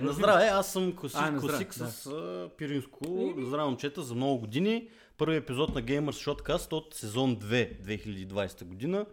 На здраве, аз съм Косик, А, Косик да. с Пиринско. На здраве, момчета, за много години. Първи епизод на Gamers Shotcast от сезон 2, 2020 година.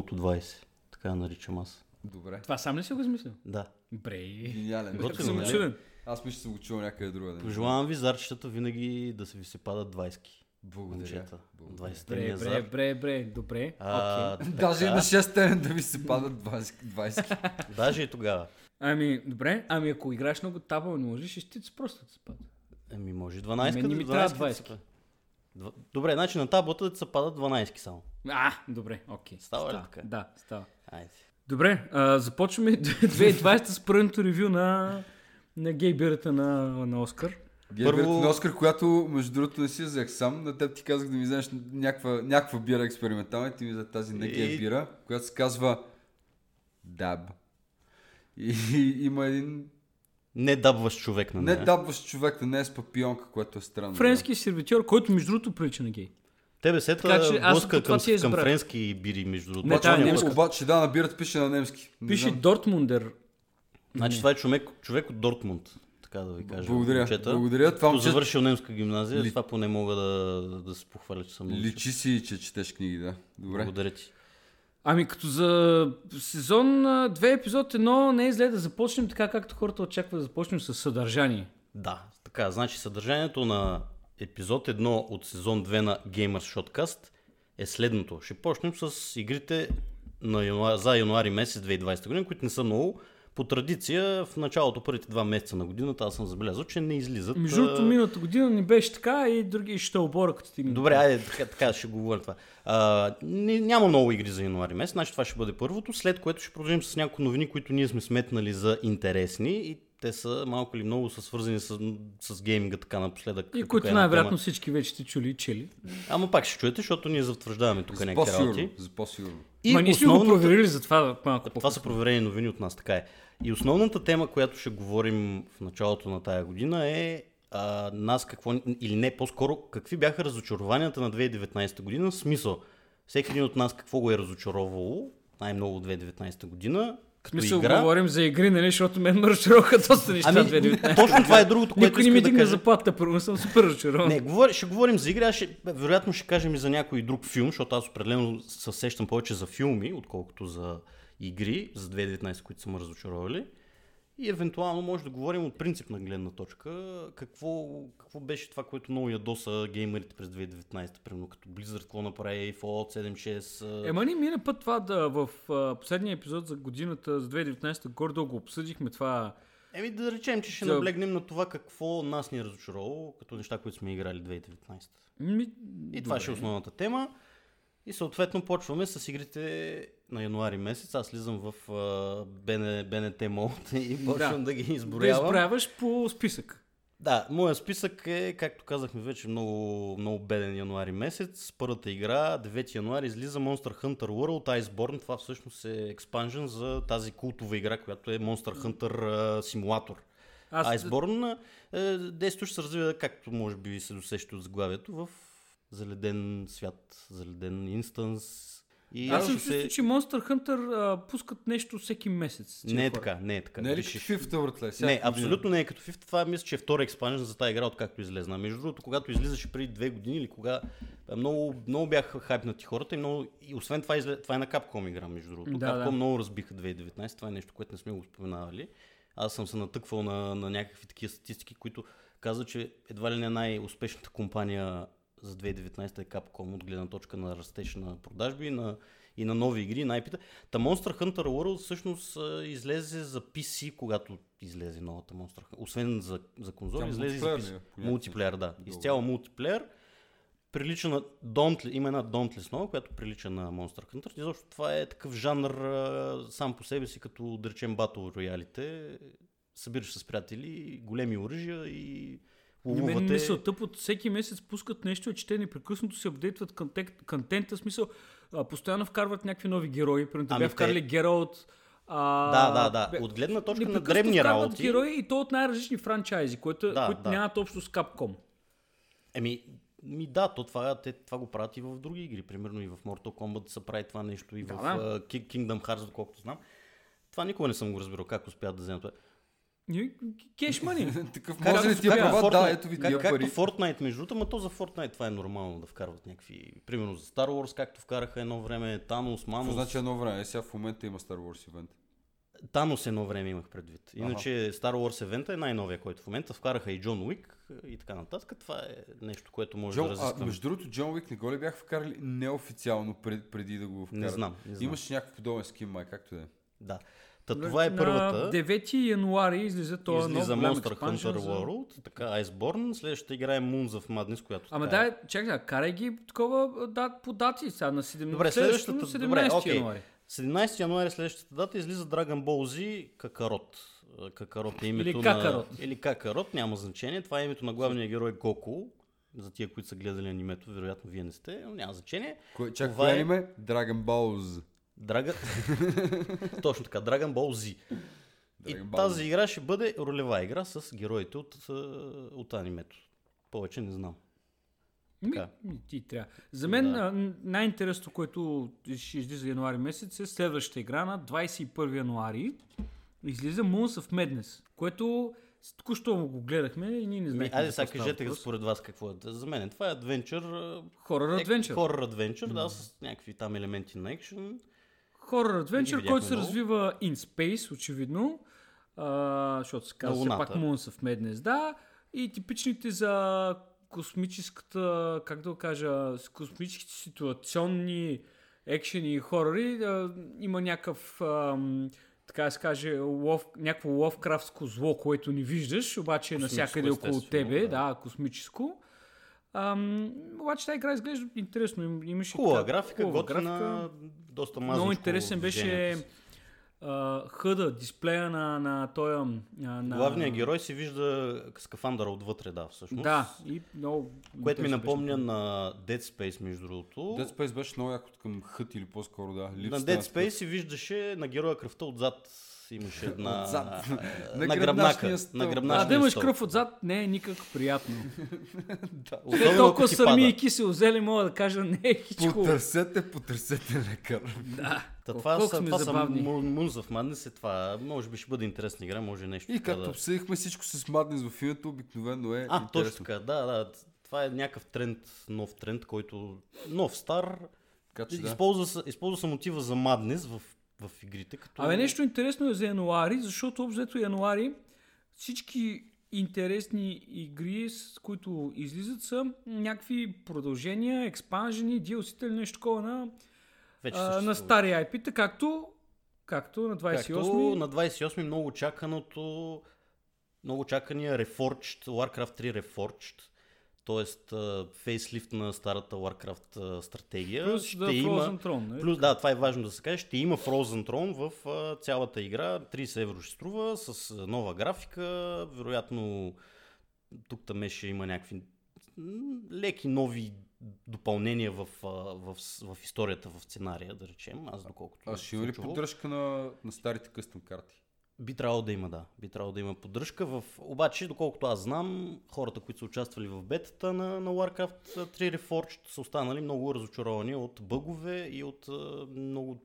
Новото 20. Така я наричам аз. Добре. Това сам ли си го измислил? Да. Бре. Гениален. Като съм нали? чуден. Аз мисля, че съм го чул някъде друга. Пожелавам ви зарчетата винаги да се ви се падат 20 Благодаря. Благодаря. 20 Бре, бре, бре, бре, добре. А, Окей. Даже и на 6 тен да ви се падат 20. 20. Даже и тогава. Ами, добре. Ами, ако играеш много табъл, не можеш и щиц просто да се пада. Еми, може 12 Мен не да ми 12 трябва да се 20. Добре, значи на таблата да се падат 12 само. А, добре, окей. Става ли така? Да, става. Айде. Добре, а, започваме 2020 с първото ревю на, на гей бирата на, на Оскар. Първо- на Оскар, която между другото не си взех сам. На теб ти казах да ми вземеш някаква, някаква бира експериментална и ти ми взе тази не гей бира, която се казва Даб. И, и има един Не дабваш човек на не нея. дабващ човек, не е с папионка, което е странно. Френски сервитьор, който между другото прилича на гей. Тебе сета Така че аз към, към избрах. френски бири, между другото. Не, Обаче тая е немска. Обаче да, на бирата пише на немски. Не Пише знам. Дортмундер. Значи това е човек, човек от Дортмунд, така да ви кажа. Благодаря. момчета. Благодаря. Това момче завършил немска гимназия, Ли- това поне мога да, да се похваля, че съм личи си, че четеш книги, да. Добре. Благодаря ти. Ами като за сезон 2 епизод 1 не е зле да започнем така, както хората очакват да започнем с съдържание. Да, така, значи съдържанието на епизод 1 от сезон 2 на Gamers Shotcast е следното. Ще почнем с игрите на януари, за януари месец 2020 година, които не са много. По традиция, в началото, първите два месеца на годината, аз съм забелязал, че не излизат. Между другото, миналата година не беше така и други ще обора, като стигне. Добре, айде, така, така ще говоря това. А, не, няма много игри за януари месец, значи това ще бъде първото, след което ще продължим с няколко новини, които ние сме сметнали за интересни и те са малко или много са свързани с, с гейминга така напоследък. И които най-вероятно всички вече сте чули и чели. Ама пак ще чуете, защото ние затвърждаваме тук За някакви работи. За по-сигурно. И Ма ние сме го основната- проверили за това малко Това са проверени новини от нас, така е. И основната тема, която ще говорим в началото на тая година е а, нас какво, или не, по-скоро какви бяха разочарованията на 2019 година, в смисъл, всеки един от нас какво го е разочаровало, най-много от 2019 година, като Мисля, игра. говорим за игри, нали, защото мен ме разочароваха доста неща Ами, в 2019. точно това е другото, което Никой не ми да дигна кажа. заплата, първо съм супер разочарован. Не, говори, ще говорим за игри, аз ще, вероятно ще кажем и за някой друг филм, защото аз определено се сещам повече за филми, отколкото за игри, за 2019, които са ме разочаровали. И евентуално може да говорим от принципна гледна точка, какво, какво беше това, което много ядоса геймерите през 2019, примерно като Blizzard, какво направи, Fallout 76. Ема ни мина път това да в последния епизод за годината, за 2019 гордо го обсъдихме това. Еми да речем, че ще За- наблегнем на това какво нас ни е разочаровало, като неща, които сме играли 2019. Ми, И това ще е основната тема. И съответно почваме с игрите на януари месец. Аз слизам в БН, БНТ Мод и почвам да, ги Да изброявам. избравяш по списък. Да, моят списък е, както казахме вече, много, много беден януари месец. Първата игра, 9 януари, излиза Monster Hunter World Iceborne. Това всъщност е експанжен за тази култова игра, която е Monster Hunter а, симулатор. Аз, Iceborne е, действието ще се развива, както може би се досеща от заглавието, в заледен свят, заледен инстанс. И аз съм чувствал, че Monster Hunter а, пускат нещо всеки месец. Не е така, не е така. Не е ли като FIFA въртле? Всяка Не, година. абсолютно не е като FIFA. Това мисля, че е втора експанжен за тази игра, откакто излезна. Между другото, когато излизаше преди две години или кога, много, много бяха хайпнати хората и, много, и освен това, изле... това е на Capcom игра, между другото. Да, Capcom да. много разбиха 2019, това е нещо, което не сме го споменавали. Аз съм се натъквал на, на някакви такива статистики, които казват, че едва ли не най-успешната компания за 2019 е Capcom от гледна точка на растеж на продажби и на, и на нови игри, на IP-та. Та Monster Hunter World всъщност излезе за PC, когато излезе новата Monster Hunter. Освен за, за конзоли, Тя излезе за PC. е? Мултиплеер, да. Добре. Изцяло мултиплеер. Прилича на Dauntless, има една Dauntless нова, която прилича на Monster Hunter. И защото това е такъв жанр сам по себе си, като да речем Battle Royale-те. събираш с приятели големи оръжия и На мен ловувате. мисълта под всеки месец пускат нещо, че те непрекъснато се апдейтват контент, контента, в смисъл а, постоянно вкарват някакви нови герои. Примерно Ами бяха те- вкарали Гералт. А, Да, да, да. От гледна точка на древни работи. герои и то от най-различни франчайзи, които, Да, които да. нямат общо с Capcom. Еми, ми да, то това, те, това го правят и в други игри. Примерно и в Mortal Kombat се прави това нещо, и в Да, да. а, Ki- Kingdom Hearts, доколкото знам. Това никога не съм го разбирал, как успяват да вземат Кеш мани. Такъв може ли тия как права? Fortnite- Да, ето ви как, тия както пари. Fortnite, между другото, ама то за Fortnite това е нормално да вкарват някакви... Примерно за Star Wars, както вкараха едно време, Танос, Какво Манос. значи едно време? Е, сега в момента има Star Wars евент. Танос едно време имах предвид. Иначе Star Wars евента е най-новия, който в момента вкараха и Джон Уик и така нататък. Това е нещо, което може Джон, да а, разискваме. между другото, Джон Уик не го ли бяха вкарали неофициално пред, преди да го вкарат? Не знам, не знам. Имаше някакъв подобен скин, май, както да е. Да. Та, това е На първата. 9 януари излиза този нов Излиза Monster Hunter за- World, така Iceborne, следващата игра е Moons of Madness, която Ама така е. да, чакай, сега, карай ги такова да, по дати сега на 17 Добре, следващата, на 17 добре, окей. януари. 17 януари следващата дата излиза Dragon Ball Z Какарот. Какарот е името Или на... Какарот. Или Какарот, няма значение. Това е името на главния герой Гоку. За тия, които са гледали анимето, вероятно вие не сте, но няма значение. Кой, чакай, Това кое е- име? Dragon Balls. Драга... Точно така, Dragon Ball Z. И Dragon Ball тази Z. игра ще бъде ролева игра с героите от, от анимето. Повече не знам. Ми, Така. ти трябва. За мен Да. най-интересното, което ще излиза януари месец е следващата игра на 21 януари. Излиза Moons of Madness, което току-що му го гледахме и ние не Ми, знаехме. айде сега кажете въпрос. според вас какво е. За мен това е адвенчър. Хорър адвенчър. Хорър адвенчър, да, с някакви там елементи на екшен. Адвенчър, видяхме който се много. развива in space, очевидно. А, защото се казва все пак Moons of Madness, да. И типичните за космическата, как да го кажа, космическите ситуационни екшени и хорори. А, има някакъв, така да се каже, лов, някакво ловкрафтско зло, което не виждаш, обаче е навсякъде около тебе. да. Да, космическо. Ам, обаче тази игра изглежда интересно. Им- Имаше Хубава така- графика, хубава готина, доста мазничко. много интересен беше а, хъда, дисплея на, на този... а, На... Главният герой си вижда скафандъра отвътре, да, всъщност. Да, и много... Което ми напомня беше. на Dead Space, между другото. Dead Space беше много яко към хът или по-скоро, да. на липсата Dead Space си виждаше на героя кръвта отзад. Имаше една... Отзад. а, На на гръбнака. На А, гръбначния да имаш кръв отзад не е никак приятно. да. Те толкова сърми и кисело зеле, мога да кажа, не е хичко. Потърсете, потърсете лекар. Да. Та, Колко това са, сме това са забавни. Moons of Madness е това. Може би ще бъде интересна игра, може нещо И както да... обсъдихме всичко с Маднес в името, обикновено е А, точно интересно. така, да, да. Това е някакъв тренд, нов тренд, който... Нов, стар. Така че да. Използва, се- използва се мотива за Madness в, в игрите, като... Абе, нещо интересно е за януари, защото обзето януари всички интересни игри, с които излизат са някакви продължения, експанжени, DLC-та или нещо такова на, Вече а, на съществува. стари IP-та, както, както на 28 Както на 28 много чаканото, много чакания Reforged, Warcraft 3 Reforged, т.е. фейслифт на старата Warcraft стратегия. плюс ще да има, Frozen Throne. Нали? Плюс, да, това е важно да се каже, ще има Frozen Throne в цялата игра. 30 евро ще струва с нова графика. Вероятно, тук там ще има някакви леки нови допълнения в, в, с- в историята, в сценария, да речем. Аз доколкото. А ще има ли поддръжка на, на старите къстъм карти? Би трябвало да има, да. Би трябвало да има поддръжка. В... Обаче, доколкото аз знам, хората, които са участвали в бетата на, на Warcraft 3 Reforged са останали много разочаровани от бъгове и от а, много,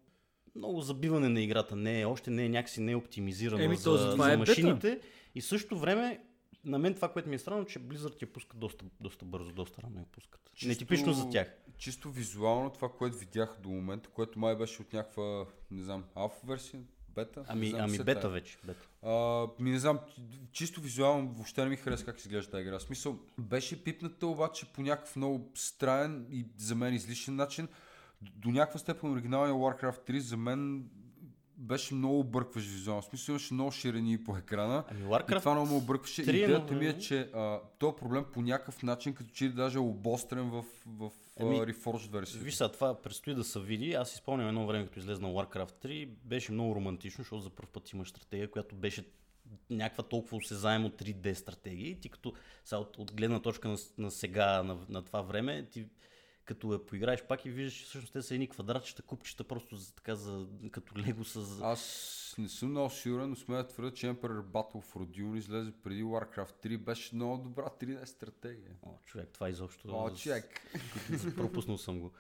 много забиване на играта. Не, е- още не е някакси не е оптимизирана Еми, за, затова за е бета. машините. И в същото време, на мен това, което ми е странно, че Blizzard я пускат доста, доста бързо, доста рано я пускат. Чисто- Нетипично за тях. Чисто визуално това, което видях до момента, което май беше от някаква, не знам, алфа версия, бета? Ами, знам, ами бета тая. вече. Бета. А, ми не знам, чисто визуално въобще не ми хареса как изглежда тази игра. В смисъл, беше пипната обаче по някакъв много странен и за мен излишен начин. До, до някаква степен оригиналния Warcraft 3 за мен беше много объркващ визуално. В смисъл имаше много ширини по екрана. Ами И Warcraft това много ме объркваше. 3 е Идеята ми е, че а, този проблем по някакъв начин, като че даже е обострен в, в Еми, Reforged версията. Виж сега, това предстои да се види. Аз си спомням едно време, като излезна Warcraft 3, беше много романтично, защото за първ път имаш стратегия, която беше някаква толкова осезаемо 3D стратегия. И ти като сега от, от гледна точка на, на сега, на, на това време, ти като я поиграеш пак и виждаш, че всъщност те са едни квадратчета, купчета, просто за, така за, като лего с... Аз не съм много сигурен, но смея да твърда, че Emperor Battle for Dune излезе преди Warcraft 3. Беше много добра 3D стратегия. О, човек, това изобщо... О, човек. Пропуснал съм го.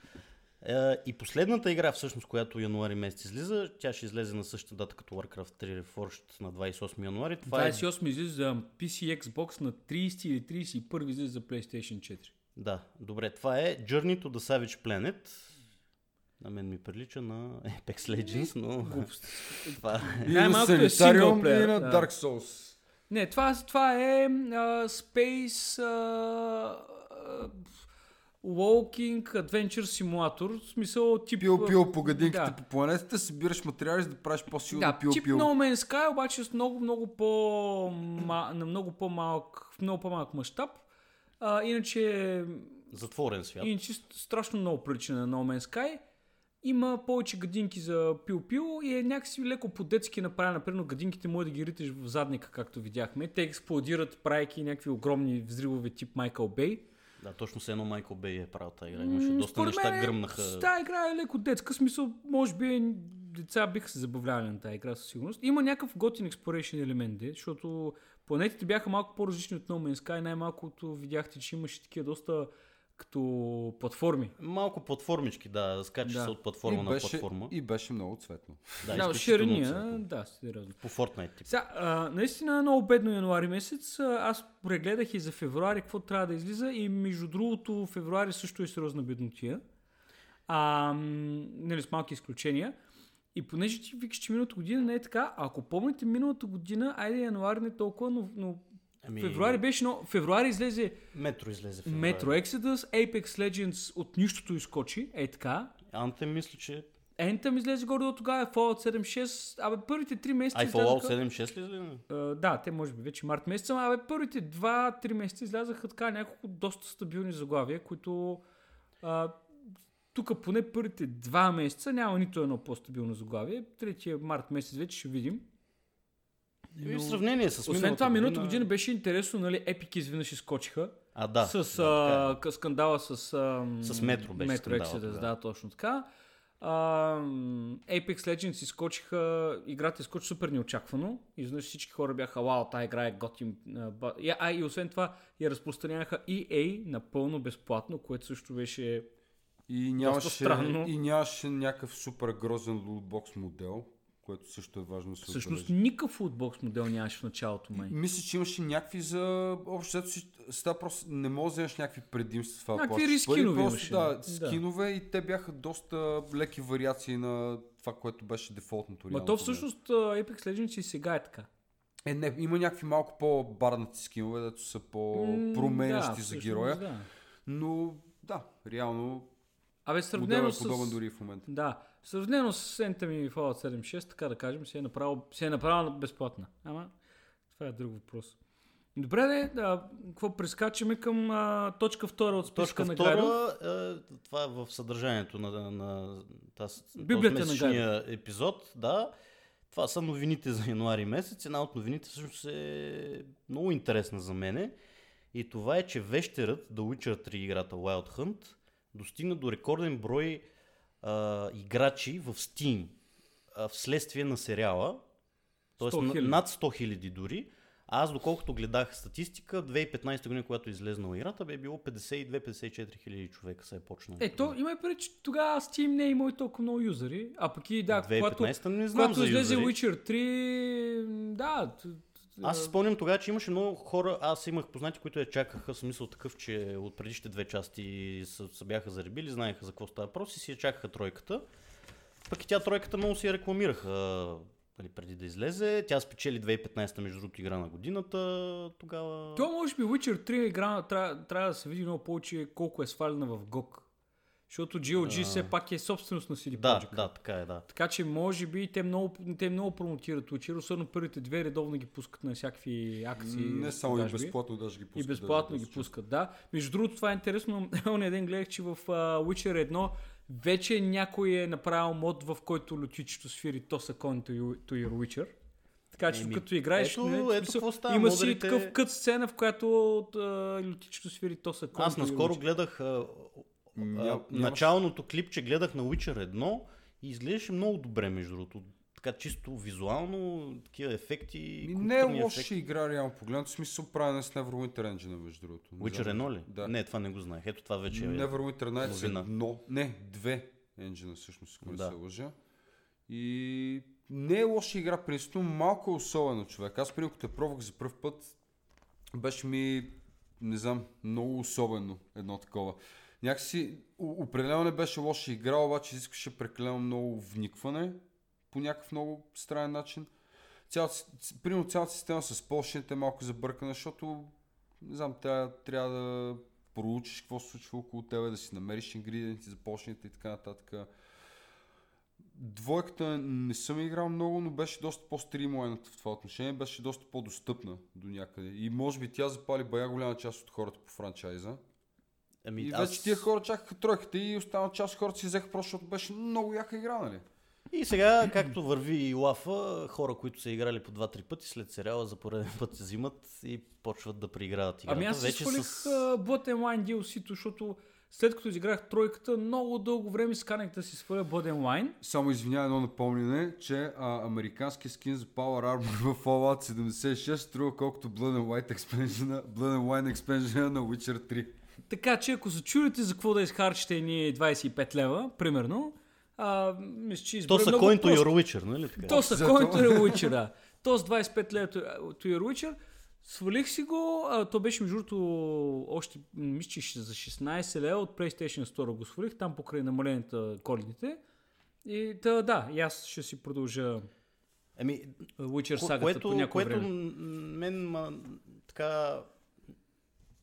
Е, и последната игра, всъщност, която януари месец излиза, тя ще излезе на същата дата като Warcraft 3 Reforged на 28 януари. Това е 28 излиза за PC Xbox на 30 или 31 излиза за PlayStation 4. Да, добре. Това е Journey to the Savage Planet. На мен ми прилича на Apex Legends, но това е. И на е Sanitarium, player, и на. Dark Souls. Не, това, това е а, Space а, Walking Adventure Simulator. В смисъл тип... Пил, пил по гадинките Да. по планетата, събираш материали, за да правиш по-силно Да, пил, тип пил. No Man's Sky, обаче с много, много по на много по-малък, в много по-малък мащаб. А, иначе, Затворен свят. иначе страшно много прилича на No Man's Sky. Има повече гадинки за пил-пил и е някакси леко по-детски направено. Например, гадинките може да ги риташ в задника, както видяхме. Те експлодират, правейки някакви огромни взривове тип Майкъл Бей. Да, точно се едно Майкъл Бей е правил тази игра. Имаше доста Според неща мен, гръмнаха. Тая игра е леко детска, смисъл, може би деца биха се забавлявали на тази игра със сигурност. Има някакъв готин exploration елемент, де, защото планетите бяха малко по-различни от No Man's Sky. Най-малкото видяхте, че имаше такива доста като платформи. Малко платформички, да, скача Да. се от платформа и, на беше, платформа. и беше много цветно. Да, Да, цветно. да, сериозно. По Fortnite тип. Сега, а, наистина много бедно януари месец. Аз прегледах и за февруари какво трябва да излиза и между другото февруари също е сериозна беднотия. А, нали, с малки изключения. И понеже ти викаш, че миналата година не е така, ако помните миналата година, айде януари не толкова, но, но Ами, февруари беше, но февруари излезе Метро излезе. февруари. Metro Exodus, Apex Legends от нищото изкочи, е така. Anthem мисля, че... Anthem излезе горе до тогава, Fallout 7.6, абе първите три месеца Ай, Fallout излязоха- 7.6 ли излезе? А, да, те може би вече март месеца, но абе първите 2-3 месеца излязаха така няколко доста стабилни заглавия, които а, тук поне първите 2 месеца няма нито едно по-стабилно заглавие. Третия март месец вече ще видим. Еми, в сравнение с Освен това, миналата година беше интересно, нали, Epic изведнъж изкочиха. А, да. с да, а, е. скандала с... А, С Metro беше Metro скандалът Exodus, да, точно така. А, Apex Legends изкочиха, играта изкочи супер неочаквано. Изведнъж всички хора бяха, вау, тази игра е готин. а, ба-» И- А, и освен това я разпространяха EA напълно безплатно, което също беше... И нямаше, и нямаше някакъв супер грозен лутбокс модел, което също е важно да се Всъщност отбележи. никакъв футбокс модел нямаше в началото май. Мисля, че имаше някакви за... Общо си става просто... Не можеш да вземеш някакви предимства. Това Някакви плащаш просто, имаше. Да, Да. скинове и те бяха доста леки вариации на това, което беше дефолтното. Ма то всъщност а, Apex Legends и сега е така. Е, не, има някакви малко по-барнати скинове, дето са по-променящи М, да, за героя. Да. Но да, реално Абе, моделът сравнено е с... подобен дори в момента. Да, сравнено с Anthem и Fallout 7.6, така да кажем, се е направил, се е направил безплатна. Ама, това е друг въпрос. Добре, де, да, какво прескачаме към а, точка втора от списка Точка на втора, Гайдо? е, това е в съдържанието на, на, на тази, Библията на месечния епизод. Да, това са новините за януари месец. Една от новините всъщност е много интересна за мене. И това е, че вещерът The Witcher 3 играта Wild Hunt достигна до рекорден брой а, играчи в Steam а, вследствие на сериала. Тоест 100 на- 000. над 100 000 дори. А аз доколкото гледах статистика, 2015 година, когато е излезнала играта, бе било 52-54 хиляди човека се е почнал. Е, то има и преди, че тогава Steam не е имал толкова много юзери, а пък и да, когато, 2015 не знам когато излезе юзери. Witcher 3, да, Аз си спомням тогава, че имаше много хора, аз имах познати, които я чакаха, смисъл такъв, че от предишните две части са, са бяха заребили, знаеха за какво става въпрос и си я чакаха тройката. Пък и тя тройката много си я рекламираха нали, преди да излезе. Тя спечели 2015 между другото игра на годината тогава. То може би Witcher 3 игра трябва, трябва да се види много повече колко е свалена в GOG. Защото GOG Да. все пак е собственост на CD Да, Projekt. да, така е, да. Така че може би те много, те много промотират Witcher, особено първите две редовно ги пускат на всякакви акции. Не само и безплатно, даже ги пускат. И безплатно даже ги пускат, да. Между другото, това е интересно. Оня ден гледах, че в uh, Witcher 1 вече някой е направил мод, в който лютичето свири a coin to, to your Witcher. Така че Еми, като играеш, ето- нали, в ето смисъл, става, има си модерите- такъв кът сцена, в която а, лютичето свири Тоса Конто Аз наскоро гледах а, нямаш- началното клипче, гледах на Witcher 1 и изглеждаше много добре, между другото. Така чисто визуално, такива ефекти. Ми, не е лоша ефекти. игра, реално погледнато. В смисъл правена с Neverwinter Engine, между другото. Witcher знам. 1 ли? Да. Не, това не го знаех. Ето това вече е. Neverwinter Nights новина. е едно, не, две енджина всъщност, ако не Да. се лъжа. И не е лоша игра, принципно малко е особено човек. Аз като те пробвах за първ път, беше ми, не знам, много особено едно такова. Някакси, определено не беше лоша игра, обаче изискваше прекалено много вникване по някакъв много странен начин. Цялата, примерно цялата система с полшените е малко забъркана, защото не знам, трябва, трябва да проучиш какво се случва около тебе, да си намериш ингредиенти за полшените и така нататък. Двойката не съм играл много, но беше доста по-стримлайната в това отношение, беше доста по-достъпна до някъде. И може би тя запали бая голяма част от хората по франчайза. Ами, И аз... вече тия хора чакаха тройката и останала част от хората си взеха просто, защото беше много яка игра, нали? И сега, както върви и лафа, хора, които са играли по 2-3 пъти, след сериала за пореден път се взимат и почват да преиграват играта. Ами аз си вече свалих с... Blood and Wine DLC-то, защото след като изиграх тройката, много дълго време сканах да си сваля Blood and Wine. Само извинявай едно напомняне, че а, американския скин за Power Armor в Fallout 76 струва колкото Blood and White expansion, Blood and Wine expansion на Witcher 3. Така че ако се чудите за какво да изхарчите ни 25 лева, примерно, а, мисля, че То са Coin to. Your Witcher, нали така? То са Coin to Your Witcher, да. То с 25 лева to Your Witcher. Свалих си го, а, то беше между другото още, мисля, че за 16 лева от PlayStation Store го свалих, там покрай намалената коледните. И да, да, и аз ще си продължа Ами, Witcher сагата което, по някое което време. мен ма, така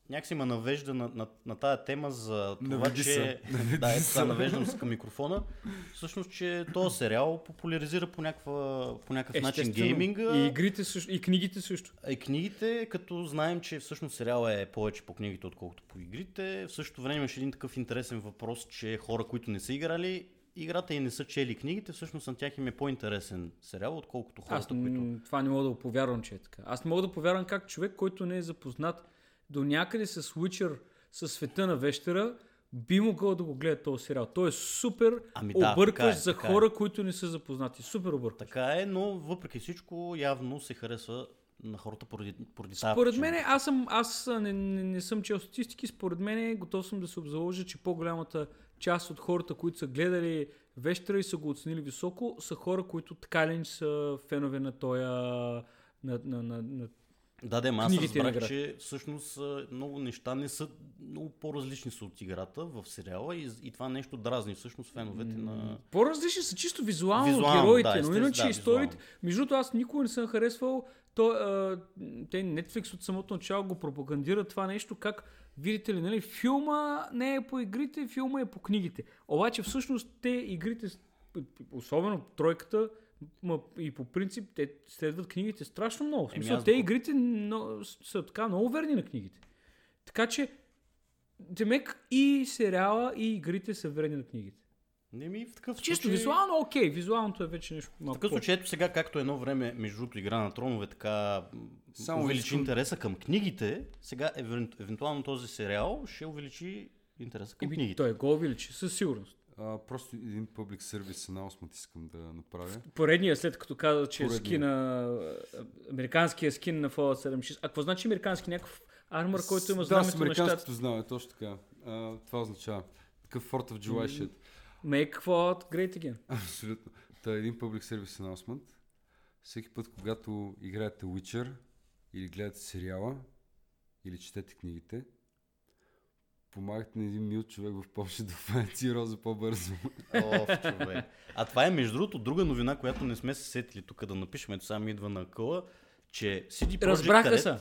някакси ме навежда на, на, на тая тема за това, Наведи че... се. Да, ето сега навеждам се към микрофона. Всъщност, че този сериал популяризира по, някаква, по някакъв начин Естествено. гейминга. И игрите също, и книгите също. И книгите, като знаем, че всъщност сериала е повече по книгите, отколкото по игрите. В същото време имаше един такъв интересен въпрос, че хора, които не са играли играта и не са чели книгите, всъщност на тях им е по-интересен сериал, отколкото хората, Аз които... това не мога да повярвам, че е така. Аз не мога да повярвам как човек, който не е запознат до някъде с Witcher, с света на вещера, би могъл да го гледа този сериал. Той е супер Ами да, объркващ е, за е. хора, които не са запознати. Супер объркващ. Така е, но въпреки всичко явно се харесва на хората поради, поради тази Според мен, аз, съм, аз не, не, не съм чел статистики, според мен готов съм да се обзаложа, че по-голямата част от хората, които са гледали Вещера и са го оценили високо, са хора, които така иначе са фенове на тоя на, на, на, на Да, да, аз разбрах, че всъщност много неща не са много по-различни са от играта в сериала и, и това нещо дразни всъщност феновете на... По-различни са чисто визуално, Визуално, героите, да, но иначе да, историите. визуално. Между другото, аз никога не съм харесвал. То, а, те Netflix от самото начало го пропагандира това нещо, как видите ли, нали, филма не е по игрите, филма е по книгите. Обаче всъщност те игрите, особено тройката, ма, и по принцип, те следват книгите страшно много. В Еми, смисъл, те игрите но, са така много верни на книгите. Така че, Демек и сериала, и игрите са верни на книгите. Не ми в такъв Чисто случай... визуално, окей, визуалното е вече нещо В малко. такъв случай, ето сега, както едно време, между другото, игра на тронове така Само увеличи искам- интереса към книгите, сега евен- евентуално този сериал ще увеличи интереса към книгите. той го увеличи, със сигурност. А, просто един публик сервис announcement искам да направя. Поредният след като каза, че Поредният. скина, а, американския скин на Fallout 76. А какво значи американски? Някакъв армор, който има да, с знамето на щат. американското знаме, точно така. А, това означава. Такъв 4 of July shit. Make Fallout great again. Абсолютно. Та е един публик сервис announcement. Всеки път, когато играете Witcher или гледате сериала или четете книгите, помагате на един мил човек в помощ да фанци роза по-бързо. Оф, човек. А това е, между другото, друга новина, която не сме се сетили тук да напишем. Ето сега ми идва на къла, че CD Projekt Разбраха Red се.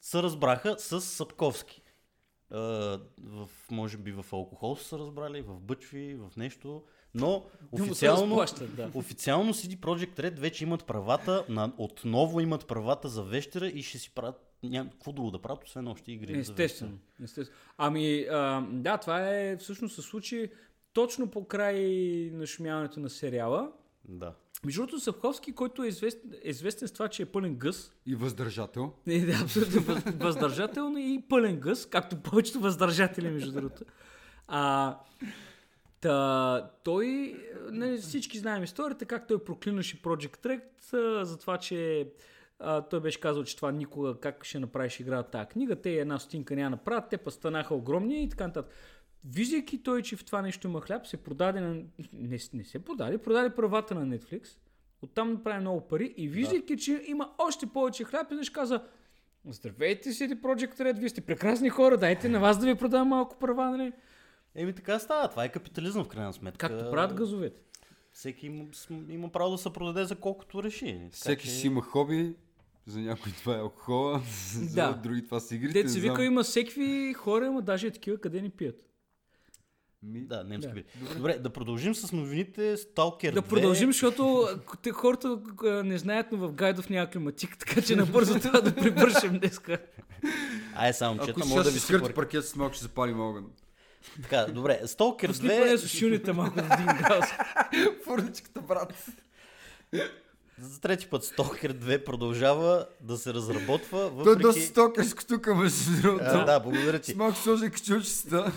се разбраха с Сапковски. А, в, може би в алкохол са се разбрали, в бъчви, в нещо. Но официално, да. официално CD Projekt Red вече имат правата, на, отново имат правата за вещера и ще си правят няма какво друго да правят, освен още игри. Естествено. естествено. Ами, а, да, това е всъщност се случи точно по край на шумяването на сериала. Да. Между другото, Сапковски, който е известен, е известен с това, че е пълен гъс, И въздържател. не, да, абсолютно въз, въздържателно и пълен гъс, както повечето въздържатели, между другото. А, та, той, нали, всички знаем историята, как той проклинаше Project Red а, за това, че а, той беше казал, че това никога как ще направиш игра тази книга, те една стотинка няма направят, те па станаха огромни и така нататък. Виждайки той, че в това нещо има хляб, се продаде на... Не, не се продаде, продаде правата на Netflix, оттам направи много пари и виждайки, че има още повече хляб, и каза, Здравейте, CD Project Red, вие сте прекрасни хора, дайте на вас да ви продам малко права, нали? Еми така става, това е капитализъм в крайна сметка. Както правят газовете. Всеки има, има право да се продаде за колкото реши. Така Всеки че- си има хоби. За някой това е алкохола, за Да. други това са игрите. Знам. вика, има всеки хора, има даже и такива, къде ни пият. Ми, Да, немски Да. били. Добре. да продължим с новините. Stalker Да 2. продължим, защото те хората не знаят, но в Гайдов няма климатик, така че набързо трябва да прибършим днеска. Ай, само чета, мога да ви си скърти паркет с малко, ще запалим огън. Така, добре. Stalker Пусни поне 2. с шуните малко да градус. Фурничката, брат. За трети път Stalker 2 продължава да се разработва. Той е Въпреки... доста стокерско тук, между другото. А, да, благодаря ти. С малко сложи качулчицата.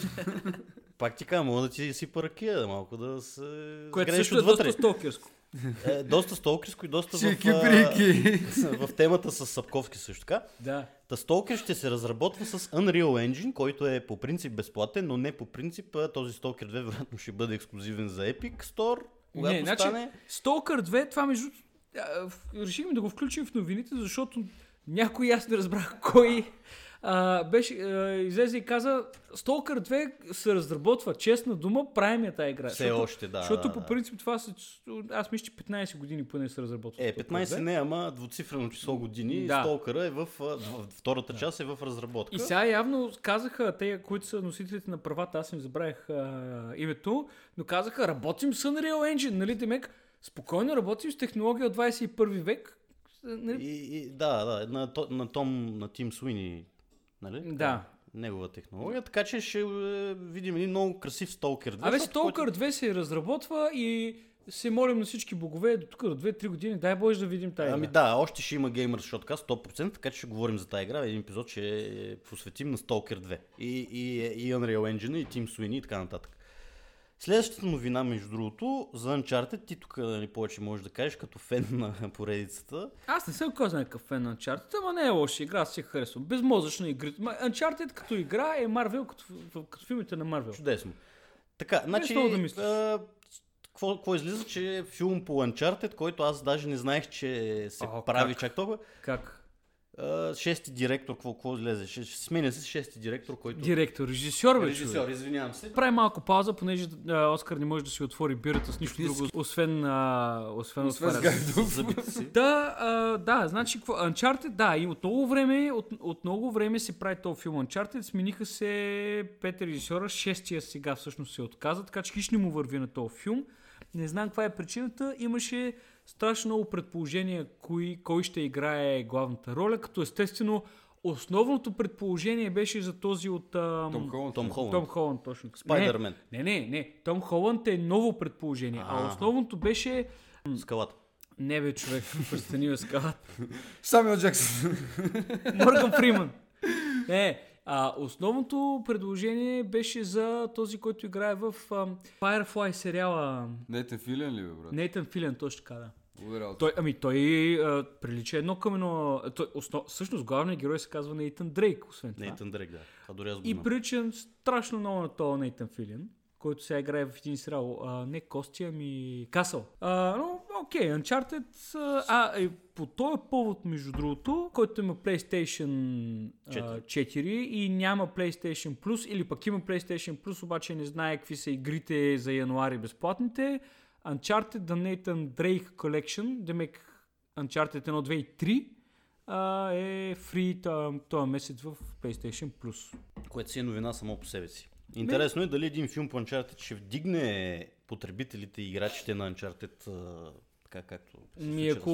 Пак ти кажа, мога да ти си паракия, да малко да се Което също е отвътре. доста стокерско. Е, доста сталкерско и доста в, а, брики. в темата с Сапковски също така. Да. Та Stalker ще се разработва с Unreal Engine, който е по принцип безплатен, но не по принцип този Stalker 2 вероятно ще бъде ексклюзивен за Epic Store, когато Не, значи, стане. Stalker 2, това между... Решихме да го включим в новините, защото някой аз не разбрах кой а, беше, а, излезе и каза Stalker 2 се разработва, честна дума, правим я тази игра. Все защото, още, да. Защото да, по да. принцип това са, аз мисля, че 15 години поне се разработва. Е, Stalker 15 2. не, ама двуцифрено число години. Да. Да. Сталкъра е в, в втората част е в разработка. И сега явно казаха, те, които са носителите на правата, аз им забравих а, името, но казаха, работим с Unreal Engine, нали, Демек? Спокойно работим с технология от 21 век. Нали? И, и, да, да, на, на Том, на Тим Суини, нали? Да. Негова технология, така че ще е, видим един много красив Stalker 2. Абе, Stalker 2 се разработва и се молим на всички богове до тук до 2-3 години, дай Боже да видим тази Ами да, още ще има Gamers Shotcast 100%, така че ще говорим за тази игра. Един епизод ще посветим на Stalker 2. И, и, и Unreal Engine, и Team Sweeney и така нататък. Следващата новина, между другото, за Uncharted, ти тук нали, повече можеш да кажеш като фен на поредицата. Аз не съм казал някакъв фен на Uncharted, ама не е лоша игра, аз си харесвам. Безмозъчна игра. Uncharted като игра е Марвел, като, като филмите на Марвел. Чудесно. Така, значи, да какво излиза, че е филм по Uncharted, който аз даже не знаех, че се О, прави как? чак толкова. Как? Шести директор, какво, какво излезе? Ще, ще сменя се с шести директор, който... Директор, режисьор, бе, Режисьор, човек. извинявам се. Прави малко пауза, понеже а, Оскар не може да си отвори бирата с нищо друго, освен, а, освен, Освен с. Да, а, да, значи? Uncharted, да, и от много време, от, от много време се прави този филм Uncharted, смениха се пет режисьора, шестия сега всъщност се отказа, така че хищ не му върви на този филм. Не знам каква е причината, имаше страшно много предположения кой, кой ще играе главната роля, като естествено основното предположение беше за този от... ам, Том Холанд. Том Холанд. Том Холанд, точно. Спайдермен. Не, не, не. Том Холанд е ново предположение, а, А. основното беше... Скалата. Не бе, човек, престани бе скалата. Самуел Джексън. Морган Фриман. Не, а, основното предложение беше за този, който играе в ам, Firefly сериала. Нейтан Филиан ли бе, брат? Нейтан Филен, точно така, да. Благодаря. Той, ами той а, прилича едно към едно... Той, основ... Всъщност главният герой се казва Нейтан Дрейк, освен това. Нейтан Дрек, да. Това дори аз го И прилича страшно много на този Нейтан Филин, който сега играе в един сериал. А, не Кости, ами Касъл. А, но, окей, Uncharted. А, а е, по този повод, между другото, който има PlayStation а, 4. 4 и няма PlayStation Plus, или пък има PlayStation Plus, обаче не знае какви са игрите за януари безплатните, Uncharted The Nathan Drake Collection, демек Uncharted 1, 2 и 3, а, е фри този месец в PlayStation Plus. Което си е новина само по себе си. Интересно е дали един филм по Uncharted ще вдигне потребителите и играчите на Uncharted така както се Ми ако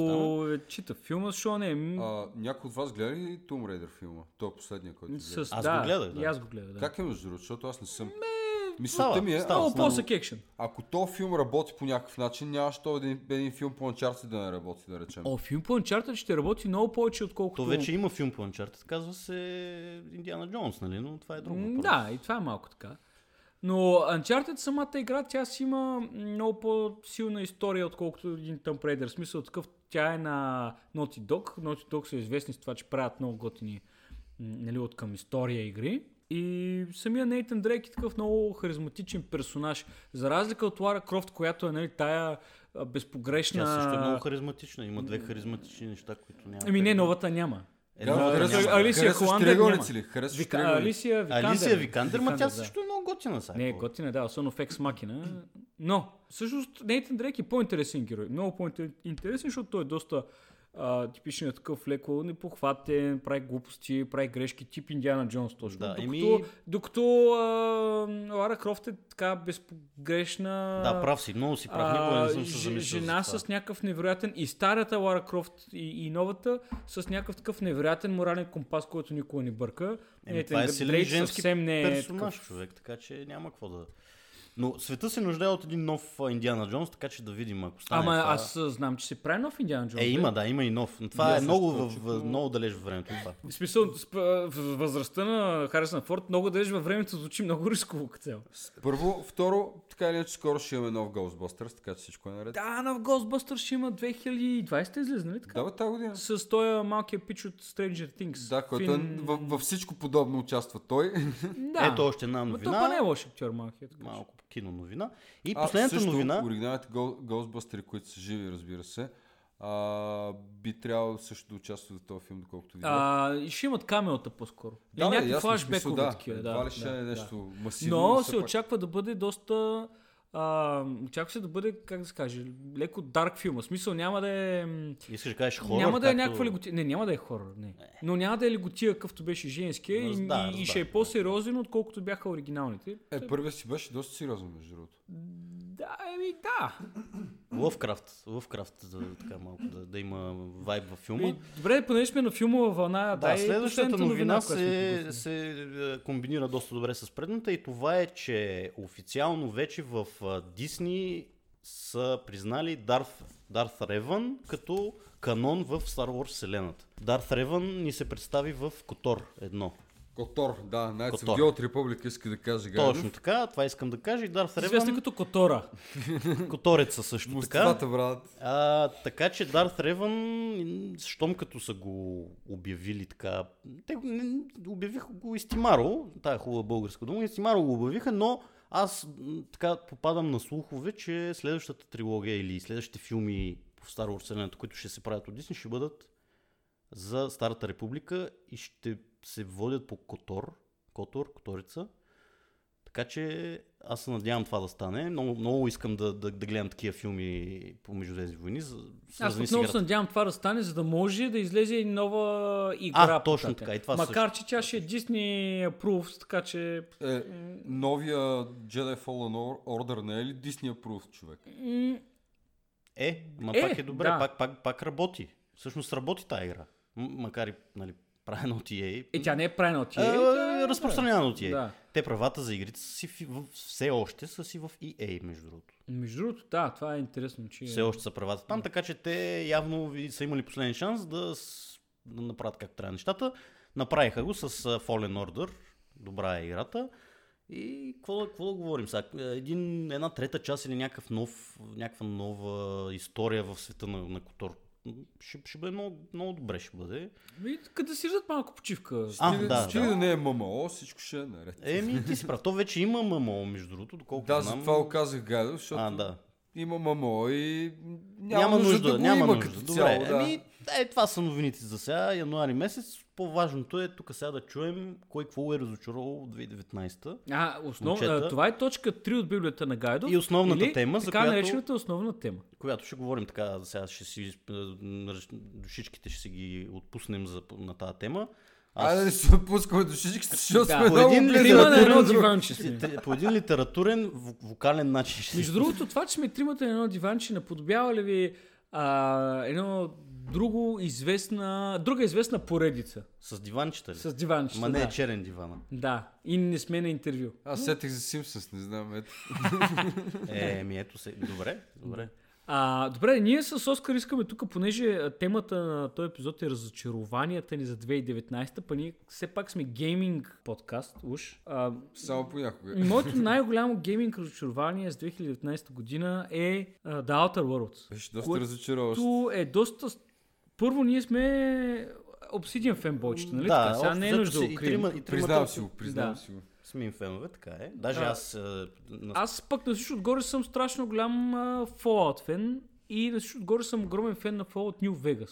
е, чита филма, защо не? А, някой от вас гледа ли Tomb Raider филма? Той е последния, който гледа. С, Аз да, го гледах, да. И аз го гледах, да. Как е между другото, защото аз не съм. Мисълта ми е, става. По-сък екшен. ако този филм работи по някакъв начин, нямаш то един, един филм по Uncharted да не работи, да речем. О, филм по Uncharted ще работи много повече, отколкото... То вече има филм по Uncharted, казва се Индиана Джонс, нали? Но това е друго. М. Да, и това е малко така. Но Uncharted самата игра, тя си има много по-силна история, отколкото един Tomb Raider. В смисъл такъв, тя е на Naughty Dog. Naughty Dog са известни с това, че правят много готини нали, от към история игри. И самия Нейтан Дрейк е такъв много харизматичен персонаж. За разлика от Лара Крофт, която е нали, тая безпогрешна... Тя също е много харизматична. Има две харизматични неща, които няма. Ами как не, да- новата няма. Една Да, харесваш- няма. Алисия Холандер няма. ли? Харесваш Вика? Алисия Викандер. Алисия Викандер, ма тя да. също е много готина сега. Не, готина, да, особено в Екс Макина. Но, всъщност, Нейтан Дрейк е по-интересен герой. Много по-интересен, защото той е доста а, типичният такъв леко непохватен, прави глупости, прави грешки, тип Индиана Джонс точно. Да, докато, еми- докато а, Лара Крофт е така безпогрешна. Да, прав си, много си прав. Никога не съм се замислил жена за това. с някакъв невероятен и старата Лара Крофт и, и новата с някакъв такъв невероятен морален компас, който никога не бърка. Еми, Нейтан това е силен женски съвсем не е персонаж, такъв. човек, така че няма какво да... Но света се нуждае от един нов Индиана Джонс, така че да видим, ако стане Ама това... аз знам, че се прави нов Индиана Джонс. Е, има, да, има и нов. Но това е много, в, в, много далеч в времето. Това. В смисъл, в възрастта на Харисън Форд много далеч във времето звучи много рисково като цяло. Първо, второ, така или иначе скоро ще имаме нов Ghostbusters, така че всичко е наред. Да, на Ghostbusters ще има 2020 излезе, нали така? Да, бе, тази година. С този малкия пич от Stranger Things. Да, който е, Фин- във, във всичко подобно участва той. Да. Ето още една Но то па не е новина. лош актьор малкият. Малко кино новина. И А, последната също, новина... Оригиналните Go- Ghostbusters, които са живи, разбира се, а, би трябвало също да участват в този филм, доколкото видях. А, и ще имат камеота по-скоро. да, бе, някакви флашбекове да. такива. Едва Да, ли ще да, е да. нещо масивно. Но се пак. очаква да бъде доста... Очаква се да бъде, как да се каже, леко дарк филма. В смисъл няма да е... Искаш да кажеш хорор, няма да е както- някаква леготия. Не, няма да е хорор, не. Но няма да е леготия, какъвто беше женския и, да, и, и ще е по-сериозен, отколкото бяха оригиналните. Е, първият си беше доста сериозен, между другото. Да, еми да. Лъвкрафт. Лъвкрафт, за така малко да, да има вайб във филма. И, добре, понеже сме на филмова вълна, Да, дай следващата новина, сме се, се е, комбинира доста добре с предната и това е, че официално вече в Дисни са признали Дарф, Дарth Ревън като канон в Star Wars вселената. Дарth Ревън ни се представи в Котор едно. Котор, да, най Котор. от Република иска да каже Гайдов. Точно така, това искам да кажа и Дарth Известен Ревън, като Котора. Котореца също така. Брат. А, така че Дарт Ревън, щом като са го обявили така, те не- обявиха го Истимаро, тая хубава българска дума, Истимаро го обявиха, но аз така попадам на слухове, че следващата трилогия или следващите филми по Star Wars които ще се правят от Дисни, ще бъдат за Старата република и ще се водят по Котор, Котор, Которица. Така че аз се надявам това да стане. Много, много искам да, да, да гледам такива филми по Междузвездни войни. за- Аз отново се надявам това да стане, за да може да излезе и нова игра. А, точно така, и това Макар, че тя ще е Disney Approved, така че... Е, новия Jedi Fallen Order не е ли Disney Approved, човек? Е, ма Е, пак е добре, да. пак, пак, пак работи. Всъщност работи тази игра. М- макар и нали, правена от EA. Е, тя не е правена от А, тия. тя е- разпространена от EA. Да. Те правата за игрите са си в, все още са си в EA, между другото. Между другото, да, това е интересно, че... Все още са правата там, така че те явно са имали последен шанс да, да направят как трябва нещата. Направиха го с Fallen Order. Добра е играта. И какво, какво да говорим сега? Един, една трета част или някакъв нов, някаква нова история в света на, на Котор. Ще, ще бъде много, много добре, ще бъде. И, като да си дадат малко почивка. А, Стига, да, стига да. да не е ММО, всичко ще е наред. Еми, ти си прав. То вече има ММО, между другото, доколкото Да, знам. затова го казах Гайдов, защото А, да. има ММО и няма, Няма, нужда, нужда, да го няма има нужда. като Добре, цяло. Да. ами, е, това са новините за сега, януари месец. По-важното е тук сега да чуем кой какво е разочаровал 2019. А, основ... А, това е точка 3 от Библията на Гайдов. И основната или тема, за така която- наречената основна тема. Която ще говорим така, сега ще си, е, душичките ще си ги отпуснем за, на тази тема. Айде да се отпускаме душичките, защото Да, сме по един. Те- По един литературен, вокален начин Между другото, това, че сме тримата на едно диванче, наподобява ли ви а, едно друго известна, друга известна поредица С диванчета ли? с диванчета. Ма не да. е черен дивана. да, и не сме на интервю. Аз сетих за Симпсънс, не знам, ето. Е, ми ето се. Добре, добре. А, добре, ние с Оскар искаме тук, понеже темата на този епизод е разочарованията ни за 2019, па ние все пак сме гейминг подкаст, уж. А, Само понякога. моето най-голямо гейминг разочарование с 2019 година е The Outer Worlds. Беше доста разочароващо. Е доста... Първо, ние сме Obsidian фенбойчета, нали? да, така? Сега не е нужда да си- го и крием. трима, и трима Признавам си го, признавам Да. си го. Сме им фенове, така е. Даже А, аз... а, на... Аз пък на всичко отгоре съм страшно голям а, Fallout фен и на всичко отгоре съм огромен фен на Fallout New Vegas.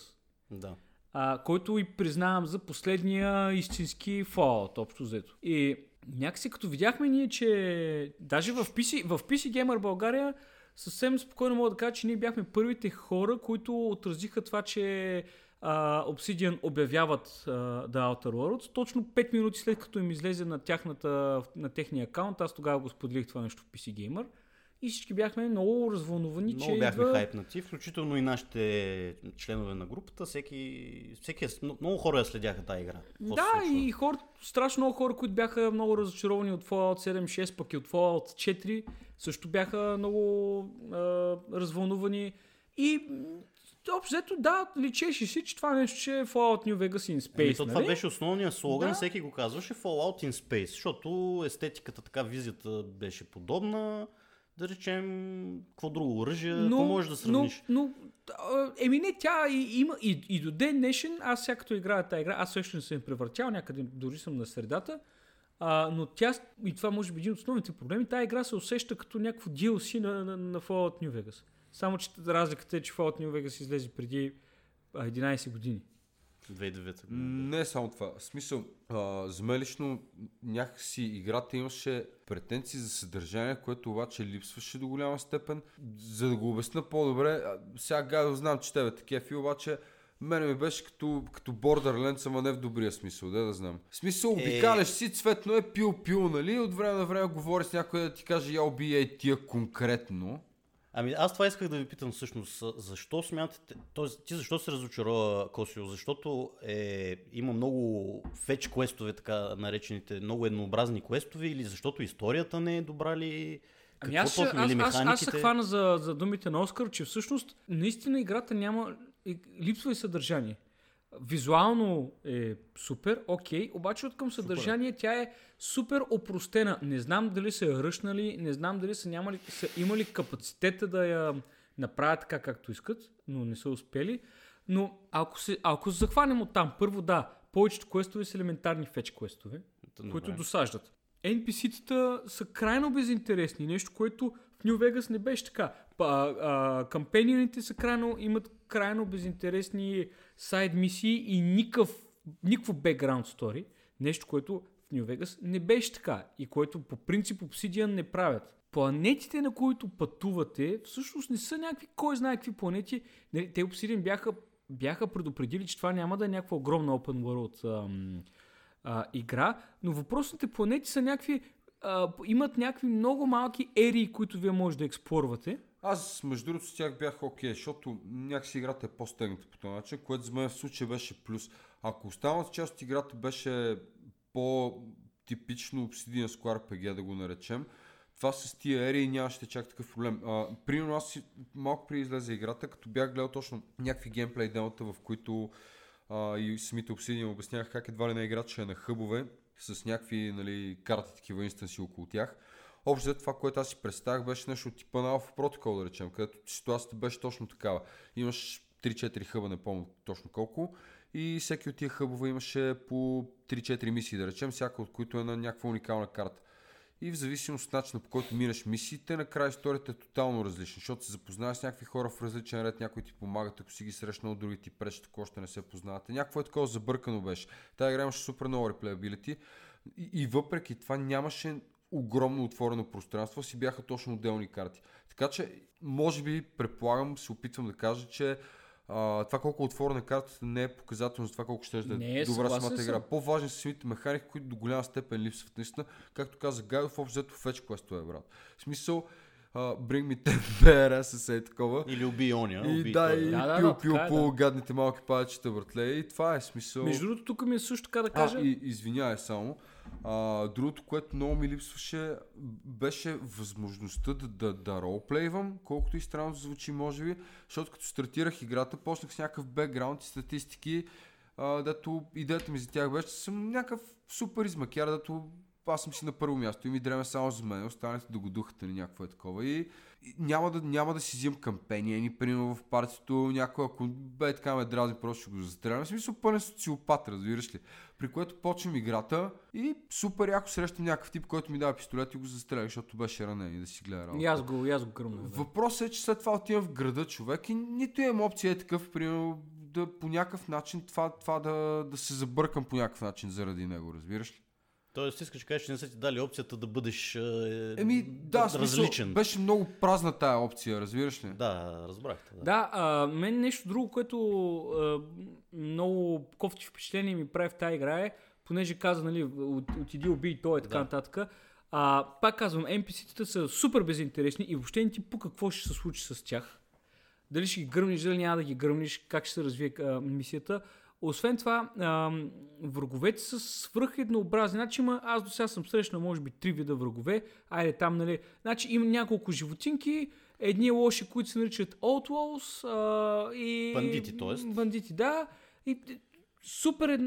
Да. а, който и признавам за последния истински Fallout, общо взето. И някакси като видяхме ние, че даже в PC, в PC Gamer България съвсем спокойно мога да кажа, че ние бяхме първите хора, които отразиха това, че а, Obsidian обявяват а, The Outer Worlds. Точно 5 минути след като им излезе на, тяхната, на техния акаунт, аз тогава го споделих това нещо в PC Gamer. И всички бяхме много развълнувани, Много че бяхме идва... хайпнати, включително и нашите членове на групата. Всеки, всеки, е- много хора я следяха тази игра. Какво Да, и хора, страшно много хора, които бяха много разочаровани от Fallout 7-6, пък и от Fallout 4, също бяха много а, развълнувани. И общо взето, да, личеше си, че това нещо ще е Fallout New Vegas in Space, Ами, то това нали? беше основният слоган, Да. всеки го казваше Fallout in Space, защото естетиката, така визията беше подобна. Да речем, какво друго оръжие, какво можеш да сравниш? Но, но еми не, тя и, има и, и до ден днешен, аз сега като играя тази игра, аз също не съм превъртял, някъде дори съм на средата, а, но тя, и това може би един от основните проблеми, тази игра се усеща като някакво DLC на, на, на Fallout New Vegas. Само, че разликата е, че Fallout New Vegas излезе преди а, 11 години. 2009 Не е само това. В смисъл, а, за мен лично някакси играта имаше претенции за съдържание, което обаче липсваше до голяма степен. За да го обясня по-добре, сега гадо знам, че тебе такива фи, обаче мене ми беше като, като Borderlands, ама не в добрия смисъл, да да знам. В смисъл, обикаляш си, цветно е пил-пил, нали? От време на време говори с някой да ти каже, я убий тия конкретно. Ами аз това исках да ви питам всъщност. Защо смятате, т.е. ти защо се разочарова Косио? Защото е, има много фетч квестове, така наречените, много еднообразни квестове или защото историята не е добра ли? Ами аз, точно? аз, аз, аз се хвана за, за думите на Оскар, че всъщност наистина играта няма, липсва и съдържание. Визуално е супер, окей, обаче от към съдържание тя е супер опростена. Не знам дали са ръшнали, не знам дали са, нямали, са имали капацитета да я направят така както искат, но не са успели. Но ако се, ако се захванем от там, първо да, повечето квестове са елементарни фетч квестове, Добре. които досаждат. NPC-тата са крайно безинтересни, нещо, което в New Vegas не беше така. Кампенионите са крайно, имат крайно безинтересни сайд мисии и никакъв, никакво background story, нещо, което в New Vegas не беше така и което по принцип Obsidian не правят. Планетите, на които пътувате, всъщност не са някакви, кой знае какви планети. Нали, Те Obsidian бяха, бяха предупредили, че това няма да е някаква огромна open world ам, а, игра, но въпросните планети са някакви, а, имат някакви много малки ерии, които вие може да експлорвате. Аз, между другото, с тях бях окей, защото някакси играта е по-стегната по този начин, което за мен в случая беше плюс. Ако останалата част от играта беше по-типично Obsidian Square RPG, да го наречем, това с тия ерии нямаше чак такъв проблем. А, примерно аз малко при излезе играта, като бях гледал точно някакви геймплей демота, в които а, и самите Obsidian обяснявах как едва ли на играча е на хъбове, с някакви нали, карти, такива инстанси около тях. Общо това, което аз си представях, беше нещо от типа на Alpha Protocol, да речем, където ситуацията беше точно такава. Имаш 3-4 хъба, не помня точно колко, и всеки от тия хъбове имаше по 3-4 мисии, да речем, всяка от които е на някаква уникална карта. И в зависимост от начина по който минеш мисиите, накрая историята е тотално различна, защото се запознаваш с някакви хора в различен ред, някои ти помагат, ако си ги срещнал, други ти пречат, ако още не се познавате. Някакво е такова забъркано беше. Тая игра имаше супер много реплеабилити и, и въпреки това нямаше огромно отворено пространство, си бяха точно отделни карти. Така че, може би, предполагам, се опитвам да кажа, че а, това колко е отворена картата не е показателно за това колко ще да е добра самата съм. игра. По-важни са самите механики, които до голяма степен липсват. Наистина, както каза Гайо, в общо взето фетч квестове, брат. В смисъл, uh, Bring Me 10 BRS е такова. Или уби оня. И уби да, и Да, да, пил, да, пил е, по да. гадните малки палечета, братле. И това е смисъл. Между другото, тук ми е също така да кажа. А, и, извинявай само. А, другото, което много ми липсваше, беше възможността да, да, да ролплейвам, колкото и странно звучи, може би, защото като стартирах играта, почнах с някакъв бекграунд и статистики, а, дето идеята ми за тях беше, че съм някакъв супер измакяр, дето аз съм си на първо място и ми дреме само за мен, останалите да го духате или някакво е такова. И няма, да, няма да си взимам кампения, примерно в партито, някой ако бе така ме дразни, просто ще го застрелям. В смисъл пълен социопат, разбираш ли. При което почвам играта и супер яко срещам някакъв тип, който ми дава пистолет и го застрелях, защото беше ранен и да си гледа работа. И аз го, и аз го гръмнах. да. Въпросът е, че след това отивам в града човек и нито имам опция е такъв, примерно, да по някакъв начин това, това да, да се забъркам по някакъв начин заради него, разбираш ли? Тоест, искаш да кажеш, че не са ти дали опцията да бъдеш е, Еми, да, смисъл, различен. беше много празна тая опция, разбираш ли? Да, разбрахте. Да. Да, а, мен нещо друго, което а, много кофти впечатление ми прави в тази игра е, понеже каза, нали, от, отиди убий той и така Да. нататък. А, пак казвам, NPC-тата са супер безинтересни и въобще не ти по какво ще се случи с тях. Дали ще ги гръмнеш, дали няма да ги гръмнеш, как ще се развие а, мисията. Освен това, а, враговете са свръх еднообразни. Значи има, аз до сега съм срещнал може би три вида врагове. Айде там, нали. Значи има няколко животинки, едни лоши, които се наричат Outlaws а, и... Бандити, тоест. Бандити, да. И супер,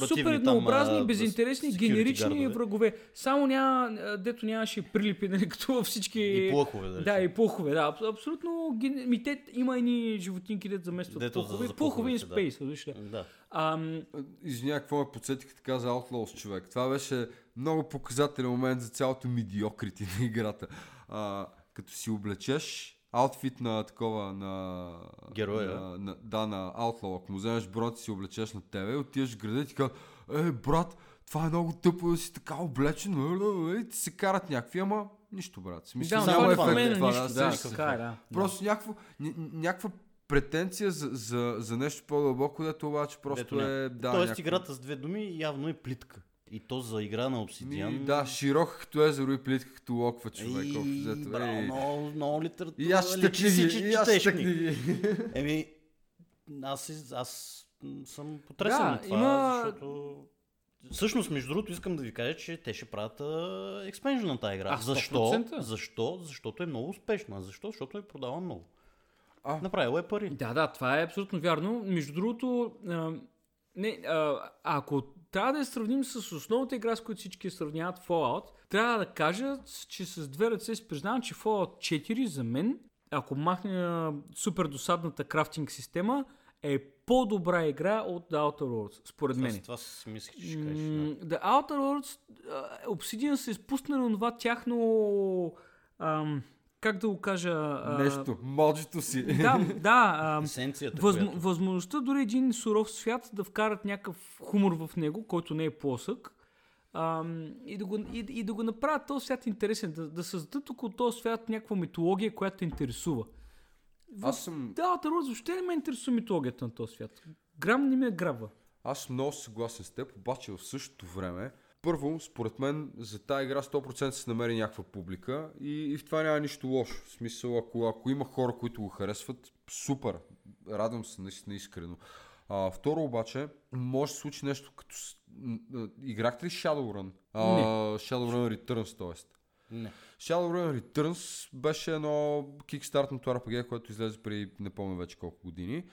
супер там, еднообразни, а, безинтересни, генерични гардове. врагове. Само няма, дето нямаше прилипи, нали, като във всички... И плъхове, да Да, и пухове, да. абс- Абсолютно. ген- Ми, те, има едни животинки, дето заместват Дето за- пухове. за Пухове и пуховете, да. виж ли. Да. Ам, Извиня, какво ме подсетих така за Outlaws, човек. Това беше много показателен момент за цялото медиокрити на играта. А, като си облечеш аутфит на такова, на... Героя. На, на, да, на Outlaw. Ако му вземеш бронята си облечеш на тебе, отиваш в града и ти казват, е, брат, това е много тъпо да си така облечен, е, е, е, и ти се карат някакви, ама нищо, брат. Смисъл, да, това не ефект, променя това, нищо. Да, така е, да. Просто някакво, ня- някаква претенция за, за, за нещо по-дълбоко, дето обаче просто Дето няма. е... Да, Тоест, някакво- играта с две думи явно е плитка. И то за игра на Obsidian. Ми, да, широка като езеро и плитка като локва човек. Ей, общо взето. браво, Ей. много, много литература. И аз си, книги, че и аз четеш чета книги. Еми, аз, аз съм потресен Да, от това, има- защото... Всъщност, между другото, искам да ви кажа, че те ще правят експенжен на тази игра. А, Защо? 100%. Защо? Защото е много успешна. Защо? Защото е продава много. А. Направила е пари. Да, да, това е абсолютно вярно. Между другото, а, не, а, ако трябва да я сравним с основната игра, с която всички сравняват Fallout, трябва да кажа, че с две ръце си признавам, че Fallout 4 за мен, ако махне супер досадната крафтинг система, е по-добра игра от The Outer Worlds, според мен. Аз това си мислех, че ще кажеш. Да. The Outer Worlds, Obsidian се изпусна на това тяхно... Ам, как да го кажа? а, Нещо, моджито си. Да, да. ам, Есенцията, Възм... която... Възможността дори един суров свят да вкарат някакъв хумор в него, който не е плосък, ам, и, да го, и, и да го направят този свят интересен, да, да създадат около този свят някаква митология, която те интересува. Аз съм, Да, Worlds въобще не ме интересува митологията на този свят. Грам не ме грабва. аз съм много съгласен с теб, обаче в същото време, първо, според мен, за тази игра 100% се намери някаква публика и, и в това няма нищо лошо. В смисъл, ако, ако има хора, които го харесват, супер. Радвам се наистина искрено. А, второ обаче, може да се случи нещо като... Играхте ли Shadowrun? А, Не. Shadowrun Returns, т.е. Не. Shadowrun Returns беше едно кикстартното RPG, което излезе преди не помня вече колко години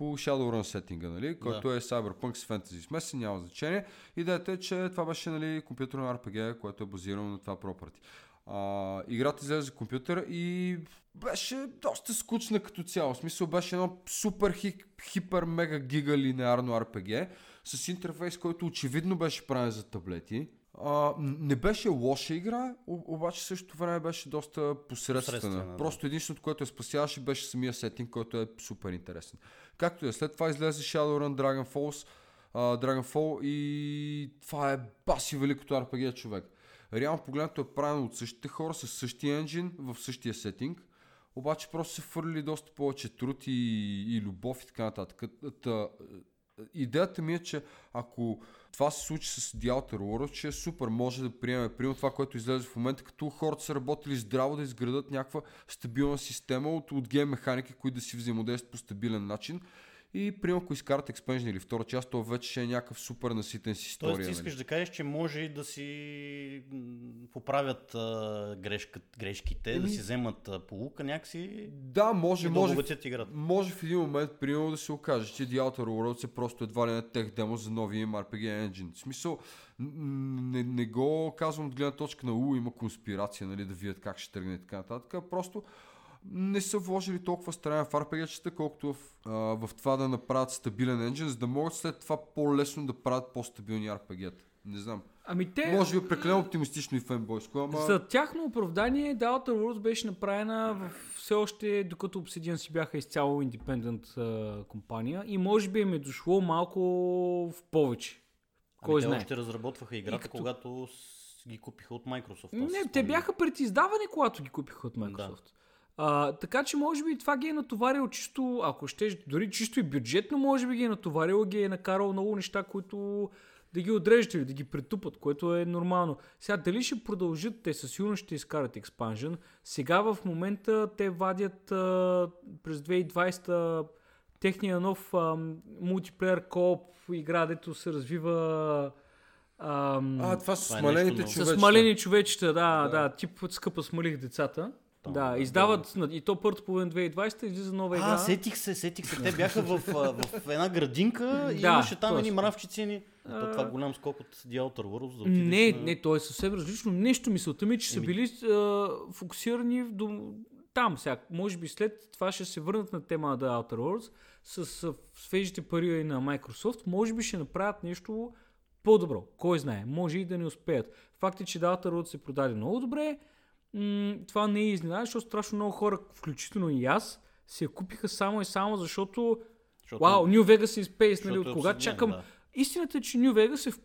по Shadowrun сеттинга, нали, който е Cyberpunk с фентези смесен, няма значение. Идеята е, че това беше нали, компютърно RPG, което е базирано на това property. А, играта излезе за компютър и беше доста скучна като цяло. В смисъл беше едно супер хи, хипер мега гига линеарно RPG с интерфейс, който очевидно беше правен за таблети. А, не беше лоша игра, обаче същото време беше доста посредствена. Посредствена, да. Просто единственото, което я спасяваше, беше самия сетинг, който е супер интересен. Както и е, след това излезе Shadowrun Dragon Falls, а, Dragonfall и това е баси великото RPG човек. Реално погледнато е правено от същите хора, с същия енджин, в същия сетинг, обаче просто се фърли доста повече труд и, и любов и така нататък. Та, идеята ми е, че ако това се случи с Outer Worlds, че е супер, може да приеме примерно това, което излезе в момента, като хората са работили здраво да изградат някаква стабилна система от, от гейм механики, които да си взаимодействат по стабилен начин. И примерно, ако изкарат експенжен или втора част, то вече ще е някакъв супер наситен с история. Тоест, ти искаш нали? да кажеш, че може и да си поправят а, грешка, грешките, да Еми- си вземат а, полука някакси Да, може, и да може. обогатят играта. Може в един момент, примерно, да се окаже, че The Outer Worlds е просто едва ли не тех демо за новия им RPG engine. В смисъл, не, не го казвам от гледна точка на У, има конспирация, нали, да видят как ще тръгне и така нататък. Просто не са вложили толкова страна в RPG-чета, колкото в, а, в това да направят стабилен енджин, за да могат след това по-лесно да правят по-стабилни RPG-та. Не знам. Ами те... Може би е прекалено оптимистично и фенбойско, ама... За тяхно оправдание The Outer Worlds беше направена в все още, докато Obsidian си бяха изцяло индепендент компания и може би им е дошло малко в повече. Кой ами те знае? още разработваха играта, като- когато ги купиха от Microsoft. Не, те бяха пред издаване, когато ги купиха от Microsoft. А, така че може би това ги е натоварило чисто, ако ще, дори чисто и бюджетно, може би ги е натоварило, ги е накарал много неща, които да ги отрежат или да ги претупат, което е нормално. Сега дали ще продължат, те със сигурност ще изкарат експанжен. Сега в момента те вадят а, през 2020 техния нов а, мултиплеер кооп игра, дето се развива ам, А, това са е смалените нещо с човечета. смалени човечета, да, Да. да, да, тип скъпа смалих децата. Там, да, да, издават, на- и то първото половин 2020 излиза нова игра. А, сетих се, сетих се. Те бяха в, а, в една градинка и Да, имаше там едни мравчици. ни. То това е голям скок от The Outer Worlds. Да не, на... не, то е съвсем различно. Нещо мисълта ми, е, че са Еми- били а, фокусирани в дом... там сега. Може би след това ще се върнат на тема The Outer Worlds с а, свежите пари на Microsoft. Може би ще направят нещо по-добро. Кой знае. Може и да не успеят. Факт е, че The Outer Worlds се продаде много добре. М- това не е изненада, защото страшно много хора, включително и аз, се купиха само и само защото Защото- Вау, New Vegas in Space, нали? От е кога Obsidian, чакам. да. Истината е, че New Vegas е в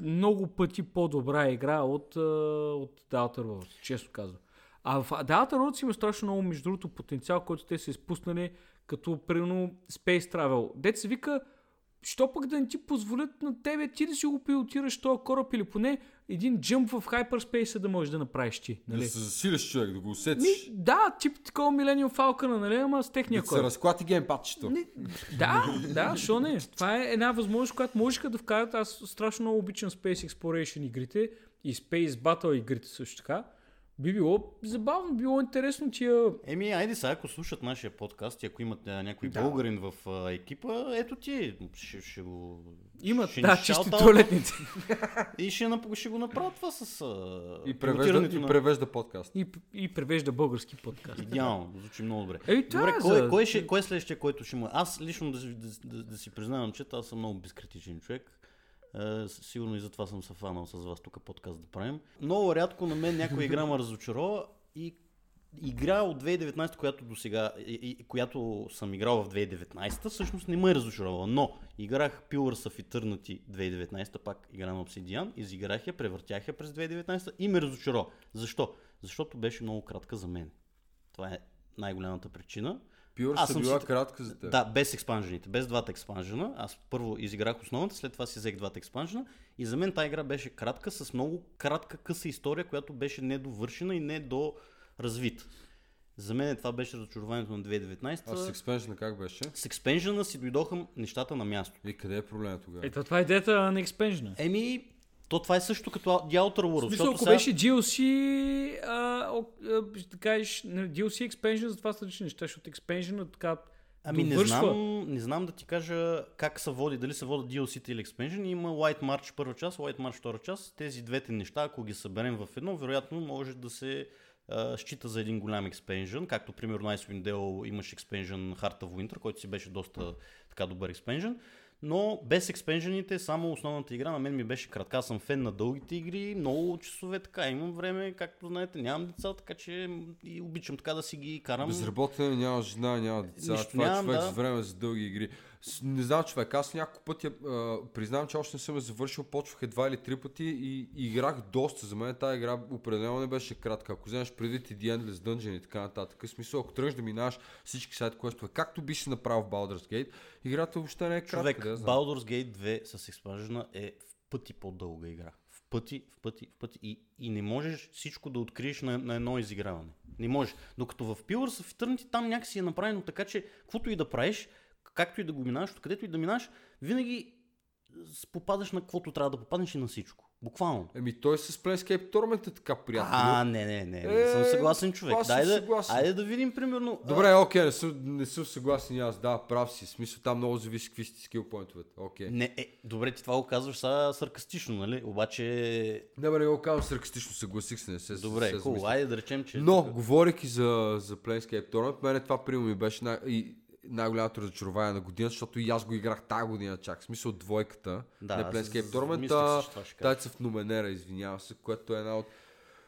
много пъти по-добра игра от, от The Outer Worlds, често казвам. А в The Outer Worlds има страшно много, между другото, потенциал, който те са изпуснали, като примерно Space Travel. Дет се вика, що пък да не ти позволят на тебе ти да си го пилотираш този кораб или поне един джъмп в хайперспейса да можеш да направиш ти. Да Нали? се засилиш човек, да го усетиш. Ми, да, тип такова Millennium Falcon, нали, ама с техния Да се кораб. разклати геймпадчето. Не, да, да, що не? Това е една възможност, която можеха да вкарат. Аз страшно много обичам Space Exploration игрите и Space Battle игрите също така. Би било забавно, било интересно тия... Еми, айде сега, ако слушат нашия подкаст и ако имат а, някой Да. българин в а, екипа, ето ти, ще, ще го... Имат, ще да, чисти туалетните. И ще, нап- ще го направят това с а, И превежда, и на- превежда подкаст. И, и превежда български подкаст. Идеално, звучи много добре. Еми, това Добре, е кой, за- кой, ще, кой е следващия, който ще му... Аз лично да, си- да, да, да си признавам, че аз съм много безкритичен човек. Е, сигурно и затова съм се фанал с вас тук подкаст да правим. Много рядко на мен някоя игра ме разочарова и игра от 2019, която до сега, която съм играл в 2019, всъщност не ме е разочаровала. Но играх Pillars of Eternity 2019, пак игра на Obsidian, изиграх я, превъртях я през 2019 и ме разочарова. Защо? Защото беше много кратка за мен. Това е най-голямата причина. Пюр Аз са съм била си- кратка за теб. Да, без експанжените, без двата експанжена. Аз първо изиграх основната, след това си взех двата експанжена. И за мен тази игра беше кратка, с много кратка къса история, която беше недовършена и недоразвита. За мен това беше разочарованието на 2019. А с експеншена как беше? С експенжена си дойдоха нещата на място. И къде е проблема тогава? Ето, това е идеята на експенжена. Еми, то това е също като Outer Worlds. В смисъл, ако сега- беше DLC, а, о, а, ще кажеш, DLC expansion, за това са различни неща, защото expansion така Ами не знам, не знам да ти кажа как се води, дали се водят DLC-та или Expansion. Има White March първа част, White March втора част. Тези двете неща, ако ги съберем в едно, вероятно може да се а, счита за един голям експенжен, както примерно Icewind Dale имаш експенжен Heart of Winter, който си беше доста така добър експенжен. Но без експенжените, само основната игра на мен ми беше кратка. Аз съм фен на дългите игри, много часове така, имам време, както знаете, нямам деца, така че и обичам така да си ги карам. Безработен, няма жена, няма деца. Нищо това е нямам, човек да. с време за дълги игри. Не знам, човек, аз няколко пъти признавам, че още не съм я завършил, почвах едва или три пъти и, и играх доста. За мен тази игра определено не беше кратка. Ако вземеш предвид и The Endless Dungeon и така нататък, в смисъл, ако тръгнеш да минаш всички сайт квестове, както би си направил в Baldur's Gate, играта въобще не е кратка. Човек, да. Baldur's Gate 2 с експанжена е в пъти по-дълга игра. В пъти, в пъти, в пъти. И, и не можеш всичко да откриеш на, на едно изиграване. Не можеш. Докато в Pillars of Eternity там някакси е направено така, че каквото и да правиш, както и да го минаш, където и да минаш, винаги попадаш на каквото трябва да попаднеш и на всичко. Буквално. Еми той с Planescape Torment е така приятел. А, не, не, не, не, Е, съм съгласен човек. Дай да, съгласен. айде да видим примерно. а, Добре, окей, не съм, не съм съгласен и аз. Да, прав си. Смисъл там много зависи какви сте скил поинтовете. Окей. Не, е, добре, ти това го казваш сега саркастично, нали? Обаче, Не, бе, не го казвам саркастично, съгласих се, не се добре, се хубаво, айде да речем, че... Но, тук- говорейки за, за Planescape Torment, мене това примерно ми беше най- и най-голямото разочарование на годината, защото и аз го играх тази година чак. В смисъл двойката, Да, не аз Planescape Torment. Тайца в Нуменера, извинявам се, което е една от...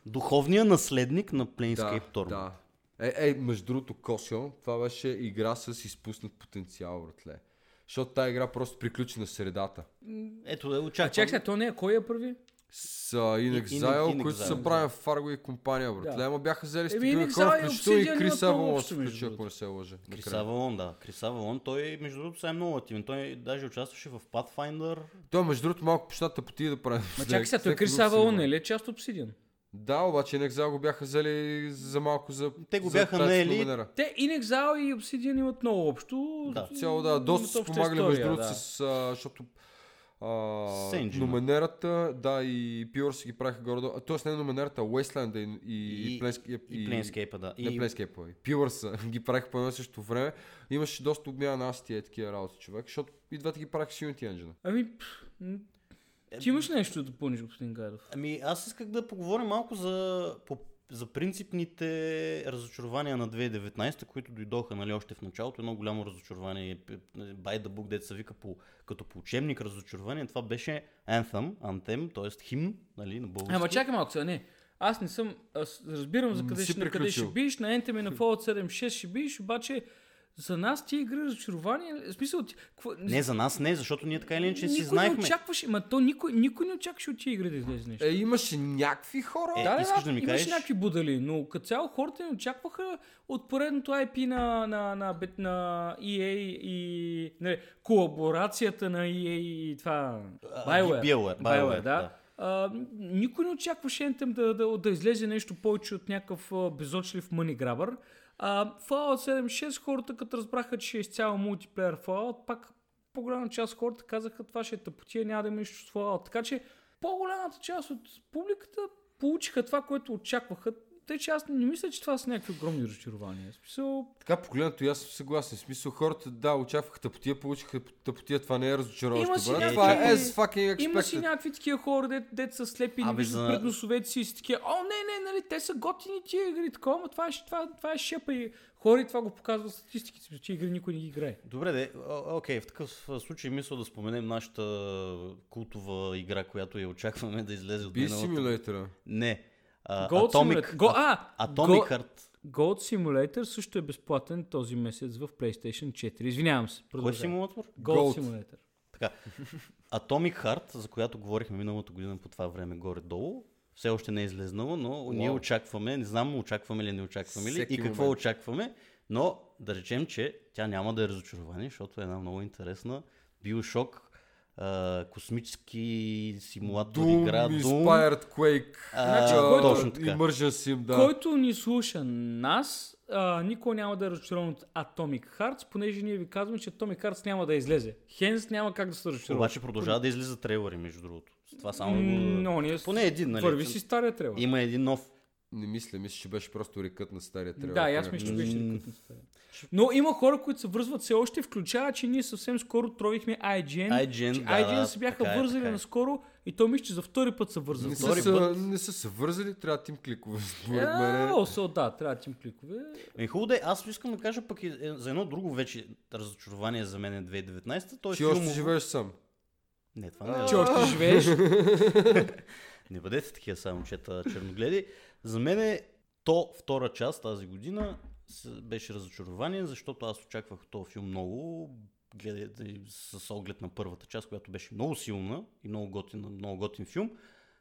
Духовният наследник на Да, Planescape Torment. да. Е, е, между другото, Косио, това беше игра с изпуснат потенциал, братле. Защото тази игра просто приключи на средата. Ето, да, А очаквам. чак сега, то не е, кой е първи? С uh, In In- Exile, In които Exile, са в Фарго и компания, братле. Да. Ама бяха взели In хора, включително и Крис Авалон се включи, ако не се лъжа. Крис. Авалон, да. Крис Авалон, той между другото сега е много активен. Той даже участваше в Pathfinder. Той, между другото, малко почната потия да прави. Ма чакай сега, той Крис Авалон не ли е част от Obsidian? Да, обаче In Exile го бяха взели за малко за Те го за бяха тази наели. Те In Exile и Obsidian имат много общо. Да. Цяло, да, доста са помагали между другото да. с... а, Защото а, Сенджина. номенерата, да, и си ги правиха горе Тоест не номенерата, а Wasteland и, и, И, Planescape- и, да. Не И, Planescape, и ги правиха по едно и също време. Имаше доста обмяна на асти и такива работи, човек, защото и двете ги правиха с Unity Engine. Ами, ти имаш нещо да допълниш, господин Гайдов? Ами аз исках да поговоря малко за, по, за принципните разочарования на 2019, които дойдоха нали, още в началото. Едно голямо разочарование, п- by the book, дето се вика по, като по учебник разочарование. Това беше Anthem, Anthem, т.е. химн нали, на български. Ама чакай малко сега, не. Аз не съм, аз разбирам за къде, ще, къде ще биеш, на Anthem и на Fallout 7.6 ще биеш, обаче за нас ти игри разочарование, в смисъл, ти, какво, Не, за нас не, защото ние така или иначе си никой знаехме. не очакваше, ма то никой, никой не очакваше от тия игри да излезе нещо. Е, имаше някакви хора. Е, да, да, искаш да ми имаше кажеш? някакви будали, но като цяло хората не очакваха от поредното IP на, на, на, бет- на EA и не, колаборацията на EA и това BioWare. BioWare, BioWare, да. да. А, никой не очакваше Anthem да, да, да излезе нещо повече от някакъв а, безочлив money grabber. А, Fallout 7.6 хората като разбраха, че е изцяло мултиплеер Fallout, пак по-голяма част от хората казаха това ще е тъпотия, няма да има нищо с Fallout. Така че по-голямата част от публиката получиха това, което очакваха. Тъй, че аз не мисля, че това са някакви огромни разочарования. Смисъл, Така погледнато и аз съм съгласен. Смисъл хората, да, очакваха тъпотия, получиха тъпотия, това не е разочароващо. Има си брат. някакви- Това е as fucking Има си някакви такива хора, дет, дет са слепи, не виждат за- пред носовете си и са такива, о, не, не, нали, те са готини тия игри, такова, това е, това, това е шепа и хора и това го показва статистиките, че игри никой не ги играе. Добре, де, окей, в такъв случай мисля да споменем нашата култова игра, която я очакваме да излезе от Би миналата. Не. А, Gold Atomic, Simulator. Go, а, Atomic Go- Heart. Gold Simulator също е безплатен този месец в PlayStation 4. Извинявам се. Кой симулатор? Gold, Gold. Simulator. Така. Atomic Heart, за която говорихме миналата година по това време горе-долу, все още не е излезнала, но ние очакваме, не знам очакваме ли, не очакваме ли и какво момент. очакваме, но да речем, че тя няма да е разочарование, защото е една много интересна Bioshock, а, космически симулатор Doom, игра, Doom. Inspired Quake. А, Значи, който- точно така. Sim, да. Който ни слуша нас, а, никой няма да е разочарован от Atomic Hearts, понеже ние ви казваме, че Atomic Hearts няма да излезе. Хенс няма как да се разочарова. Обаче продължава да излиза трейлери, между другото. Това само да го... Но ние Поне един, нали? Върви си стария трейлер. Има един нов. Не мисля, мисля, че беше просто рекът на стария трейлер. Да, аз мисля, че беше рекът на стария. Но има хора, които се връзват все още, включава, че ние съвсем скоро тровихме IGN. IGN, че да, IGN да, се бяха така е, вързали така е. наскоро и то мисля, че за втори път се Не вързат. са, Втори са, път. не са се вързали, трябва да им кликове. Според мен. О, да, трябва да ти им кликове. Е, хубаво да е. Аз искам да кажа пък е, за едно друго вече разочарование за мен е 2019. То е Че още филмово. живееш сам. Не, това не е. Че още живееш. Не бъдете такива са момчета черногледи. За мен е то втора част тази година беше разочарование, защото аз очаквах този филм много. гледайте с оглед на първата част, която беше много силна и много готин, много готин филм.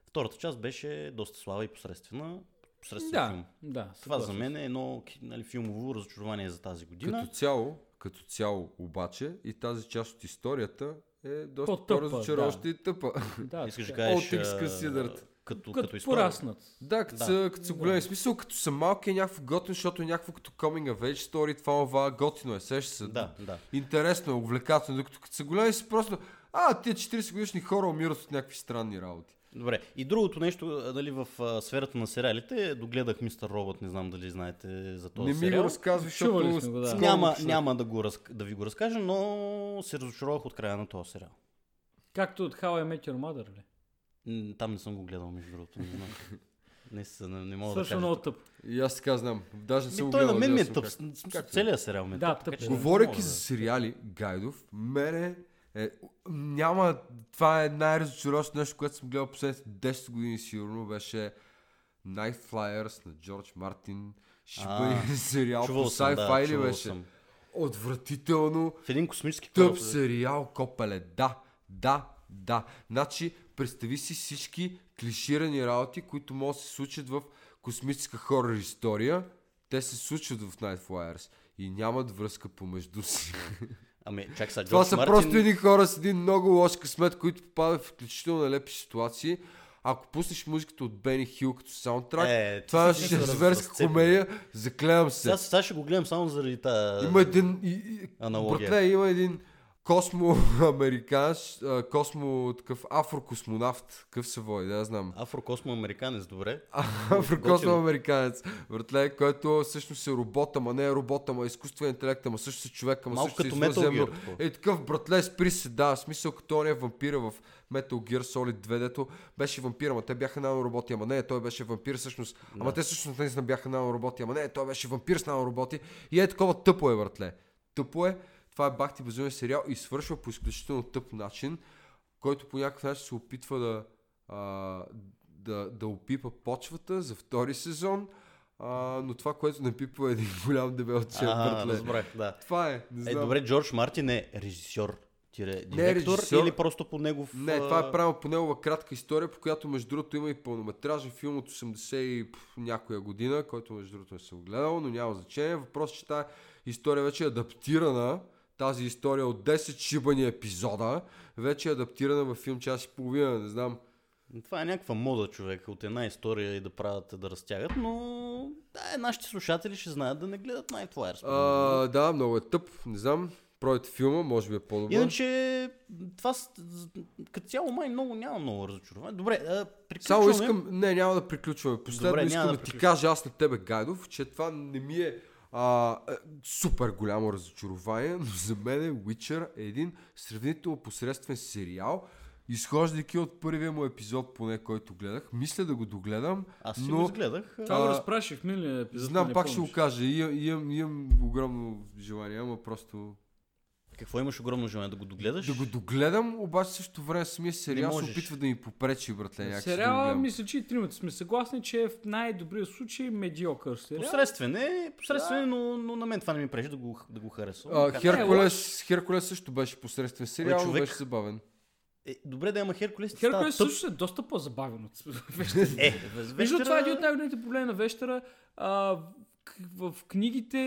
Втората част беше доста слаба и посредствена. Посредствен Да, филм. да. Това за мен е едно нали, филмово разочарование за тази година. Като цяло, като цяло обаче и тази част от историята е доста по-разочароваща да. и тъпа. Да, Искаш да така. кажеш, considered. Като, като, Като пораснат. Да, като Да. са, като са големи. Смисъл, като са малки е някакво готино, защото е някакво като coming of age story, това това готино е, сеща се. Да, да. Интересно е, увлекателно, докато като са големи си просто, а, тия 40 годишни хора умират от някакви странни работи. Добре. И другото нещо, дали в а, сферата на сериалите, догледах Мистер Робот, не знам дали знаете за този Не ми сериал. го разказвай, Чували защото... сме го, да. Няма, няма да, го раз, да ви го разкажа, но се разочаровах от края на този сериал. Както от How I Met Your Mother, ли? Там не съм го гледал, между другото, не знам. Не, са, не, не мога Също да кажа. много тъп. И аз така знам. Даже не съм той на мен ми е да тъп. как- Целият сериал ми е Да, тъп. тъп така е. Говорейки за сериали, Гайдов, мене е, няма, това е най-разочароващо нещо, което съм гледал последните 10 години сигурно, беше Night Flyers на Джордж Мартин. Ще бъде сериал по съм, да, sci-fi ли беше? съм. Отвратително, В един космически тъп сериал, копеле. Да, да, да. Значи, представи си всички клиширани работи, които могат да се случат в космическа хорор история. Те се случват в Night Flyers и нямат връзка помежду си. Ами, чак Това Джордж са Мартин... просто едни хора с един много лош късмет, които попадат в изключително нелепи ситуации. Ако пуснеш музиката от Бени Хил като саундтрак, Е, това ще е зверска комедия. Заклевам се. Сега, сега ще го гледам само заради тази... Има един... И, и, Аналогия. братле, има един космо-американец, а, космо... такъв афрокосмонавт. Какъв се води, да знам. Афрокосмо-американец, добре. Афрокосмо-американец. Братле, който всъщност е робот, ама не е робот, ама е изкуствен интелект, ама също си човек, ама Малко също като Metal. Gear, такова. Е такъв, братле, спри се, да, в смисъл като он е вампира в Metal Gear Solid 2, дето беше вампир, ама те бяха нанороботи, ама не, той беше вампир всъщност, ама те всъщност наистина бяха нанороботи, ама не, той беше вампир с нанороботи и е такова тъпо е, братле. Тъпо е, това е бахти безумен сериал и свършва по изключително тъп начин, който по някакъв начин се опитва да, а, да, да опипа почвата за втори сезон, а, но това, което не пипва е един голям дебел А, братле. разбрах, да. Това е, не Е, знам. добре, Джордж Мартин е режисьор, тире, Не е режисьор. или просто по негов... Не, това е правилно по негова кратка история, по която между другото има и пълнометражен филм от 80 и някоя година, който между другото не съм гледал, но няма значение. Въпросът е, че тази история вече е адаптирана, тази история от 10 шибани епизода, вече е адаптирана в филм час и половина, не знам. Това е някаква мода, човек, от една история и да правят, да разтягат, но да, нашите слушатели ще знаят да не гледат Night Flyers. А, да, много е тъп, не знам. Пройте филма, може би е по-добър. Иначе, това като цяло май много няма много разочарование. Добре, а, Само приключваме. искам, не, няма да приключваме. Последно Добре, искам да, да ти кажа аз на тебе, Гайдов, че това не ми е а, е, супер голямо разочарование, но за мен Witcher е един сравнително посредствен сериал, изхождайки от първия му епизод, поне който гледах. Мисля да го догледам, Аз си но го изгледах. Това го А, разпраши в миналия епизод. знам, пак ще помниш. го кажа. Имам, имам, имам огромно желание, ама просто Какво имаш огромно желание да го догледаш? да го догледам, обаче също време самия сериал се опитва да ми попречи, братле, да Сериала, гледам. мисля, че и тримата сме съгласни, че е в най-добрия случай медиокър сериал. Посредствен е, посредствен, е, но, но на мен това не ми пречи да го, да го харесвам. А, Макар- Херкулес, Херкулес също беше посредствен сериал, човек. беше забавен. Е, добре да има Херкулес. Херкулес става също е доста по-забавен от Вещера. Е, Между това е един от най-големите проблеми на Вещера. А, в книгите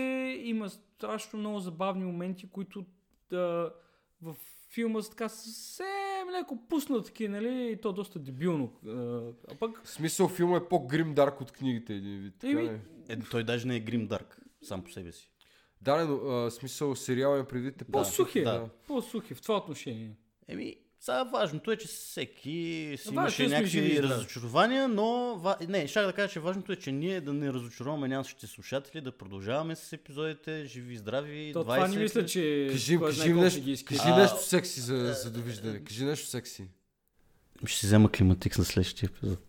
има страшно много забавни моменти, които да, в филма са така съвсем леко пуснатки, нали? И то доста дебилно. А, пък В смисъл филма е по-грим дарк от книгите един вид. Така Еми? Е, той даже не е Грим Дарк, сам по себе си. Да, но а, смисъл сериал е предвид по-сухи да. По-сухи в това отношение. Еми, сега важното е, че всеки си имаше е някакви разочарования, но... Не, ще да кажа, че важното е, че ние да не разочароваме нашите слушатели, да продължаваме с епизодите, живи и здрави. То 20 това не мисля, че... Кажи, кажи, нещо, кажи А, нещо секси за, за довиждане. Кажи нещо секси. Ще си взема климатикс на следващия епизод.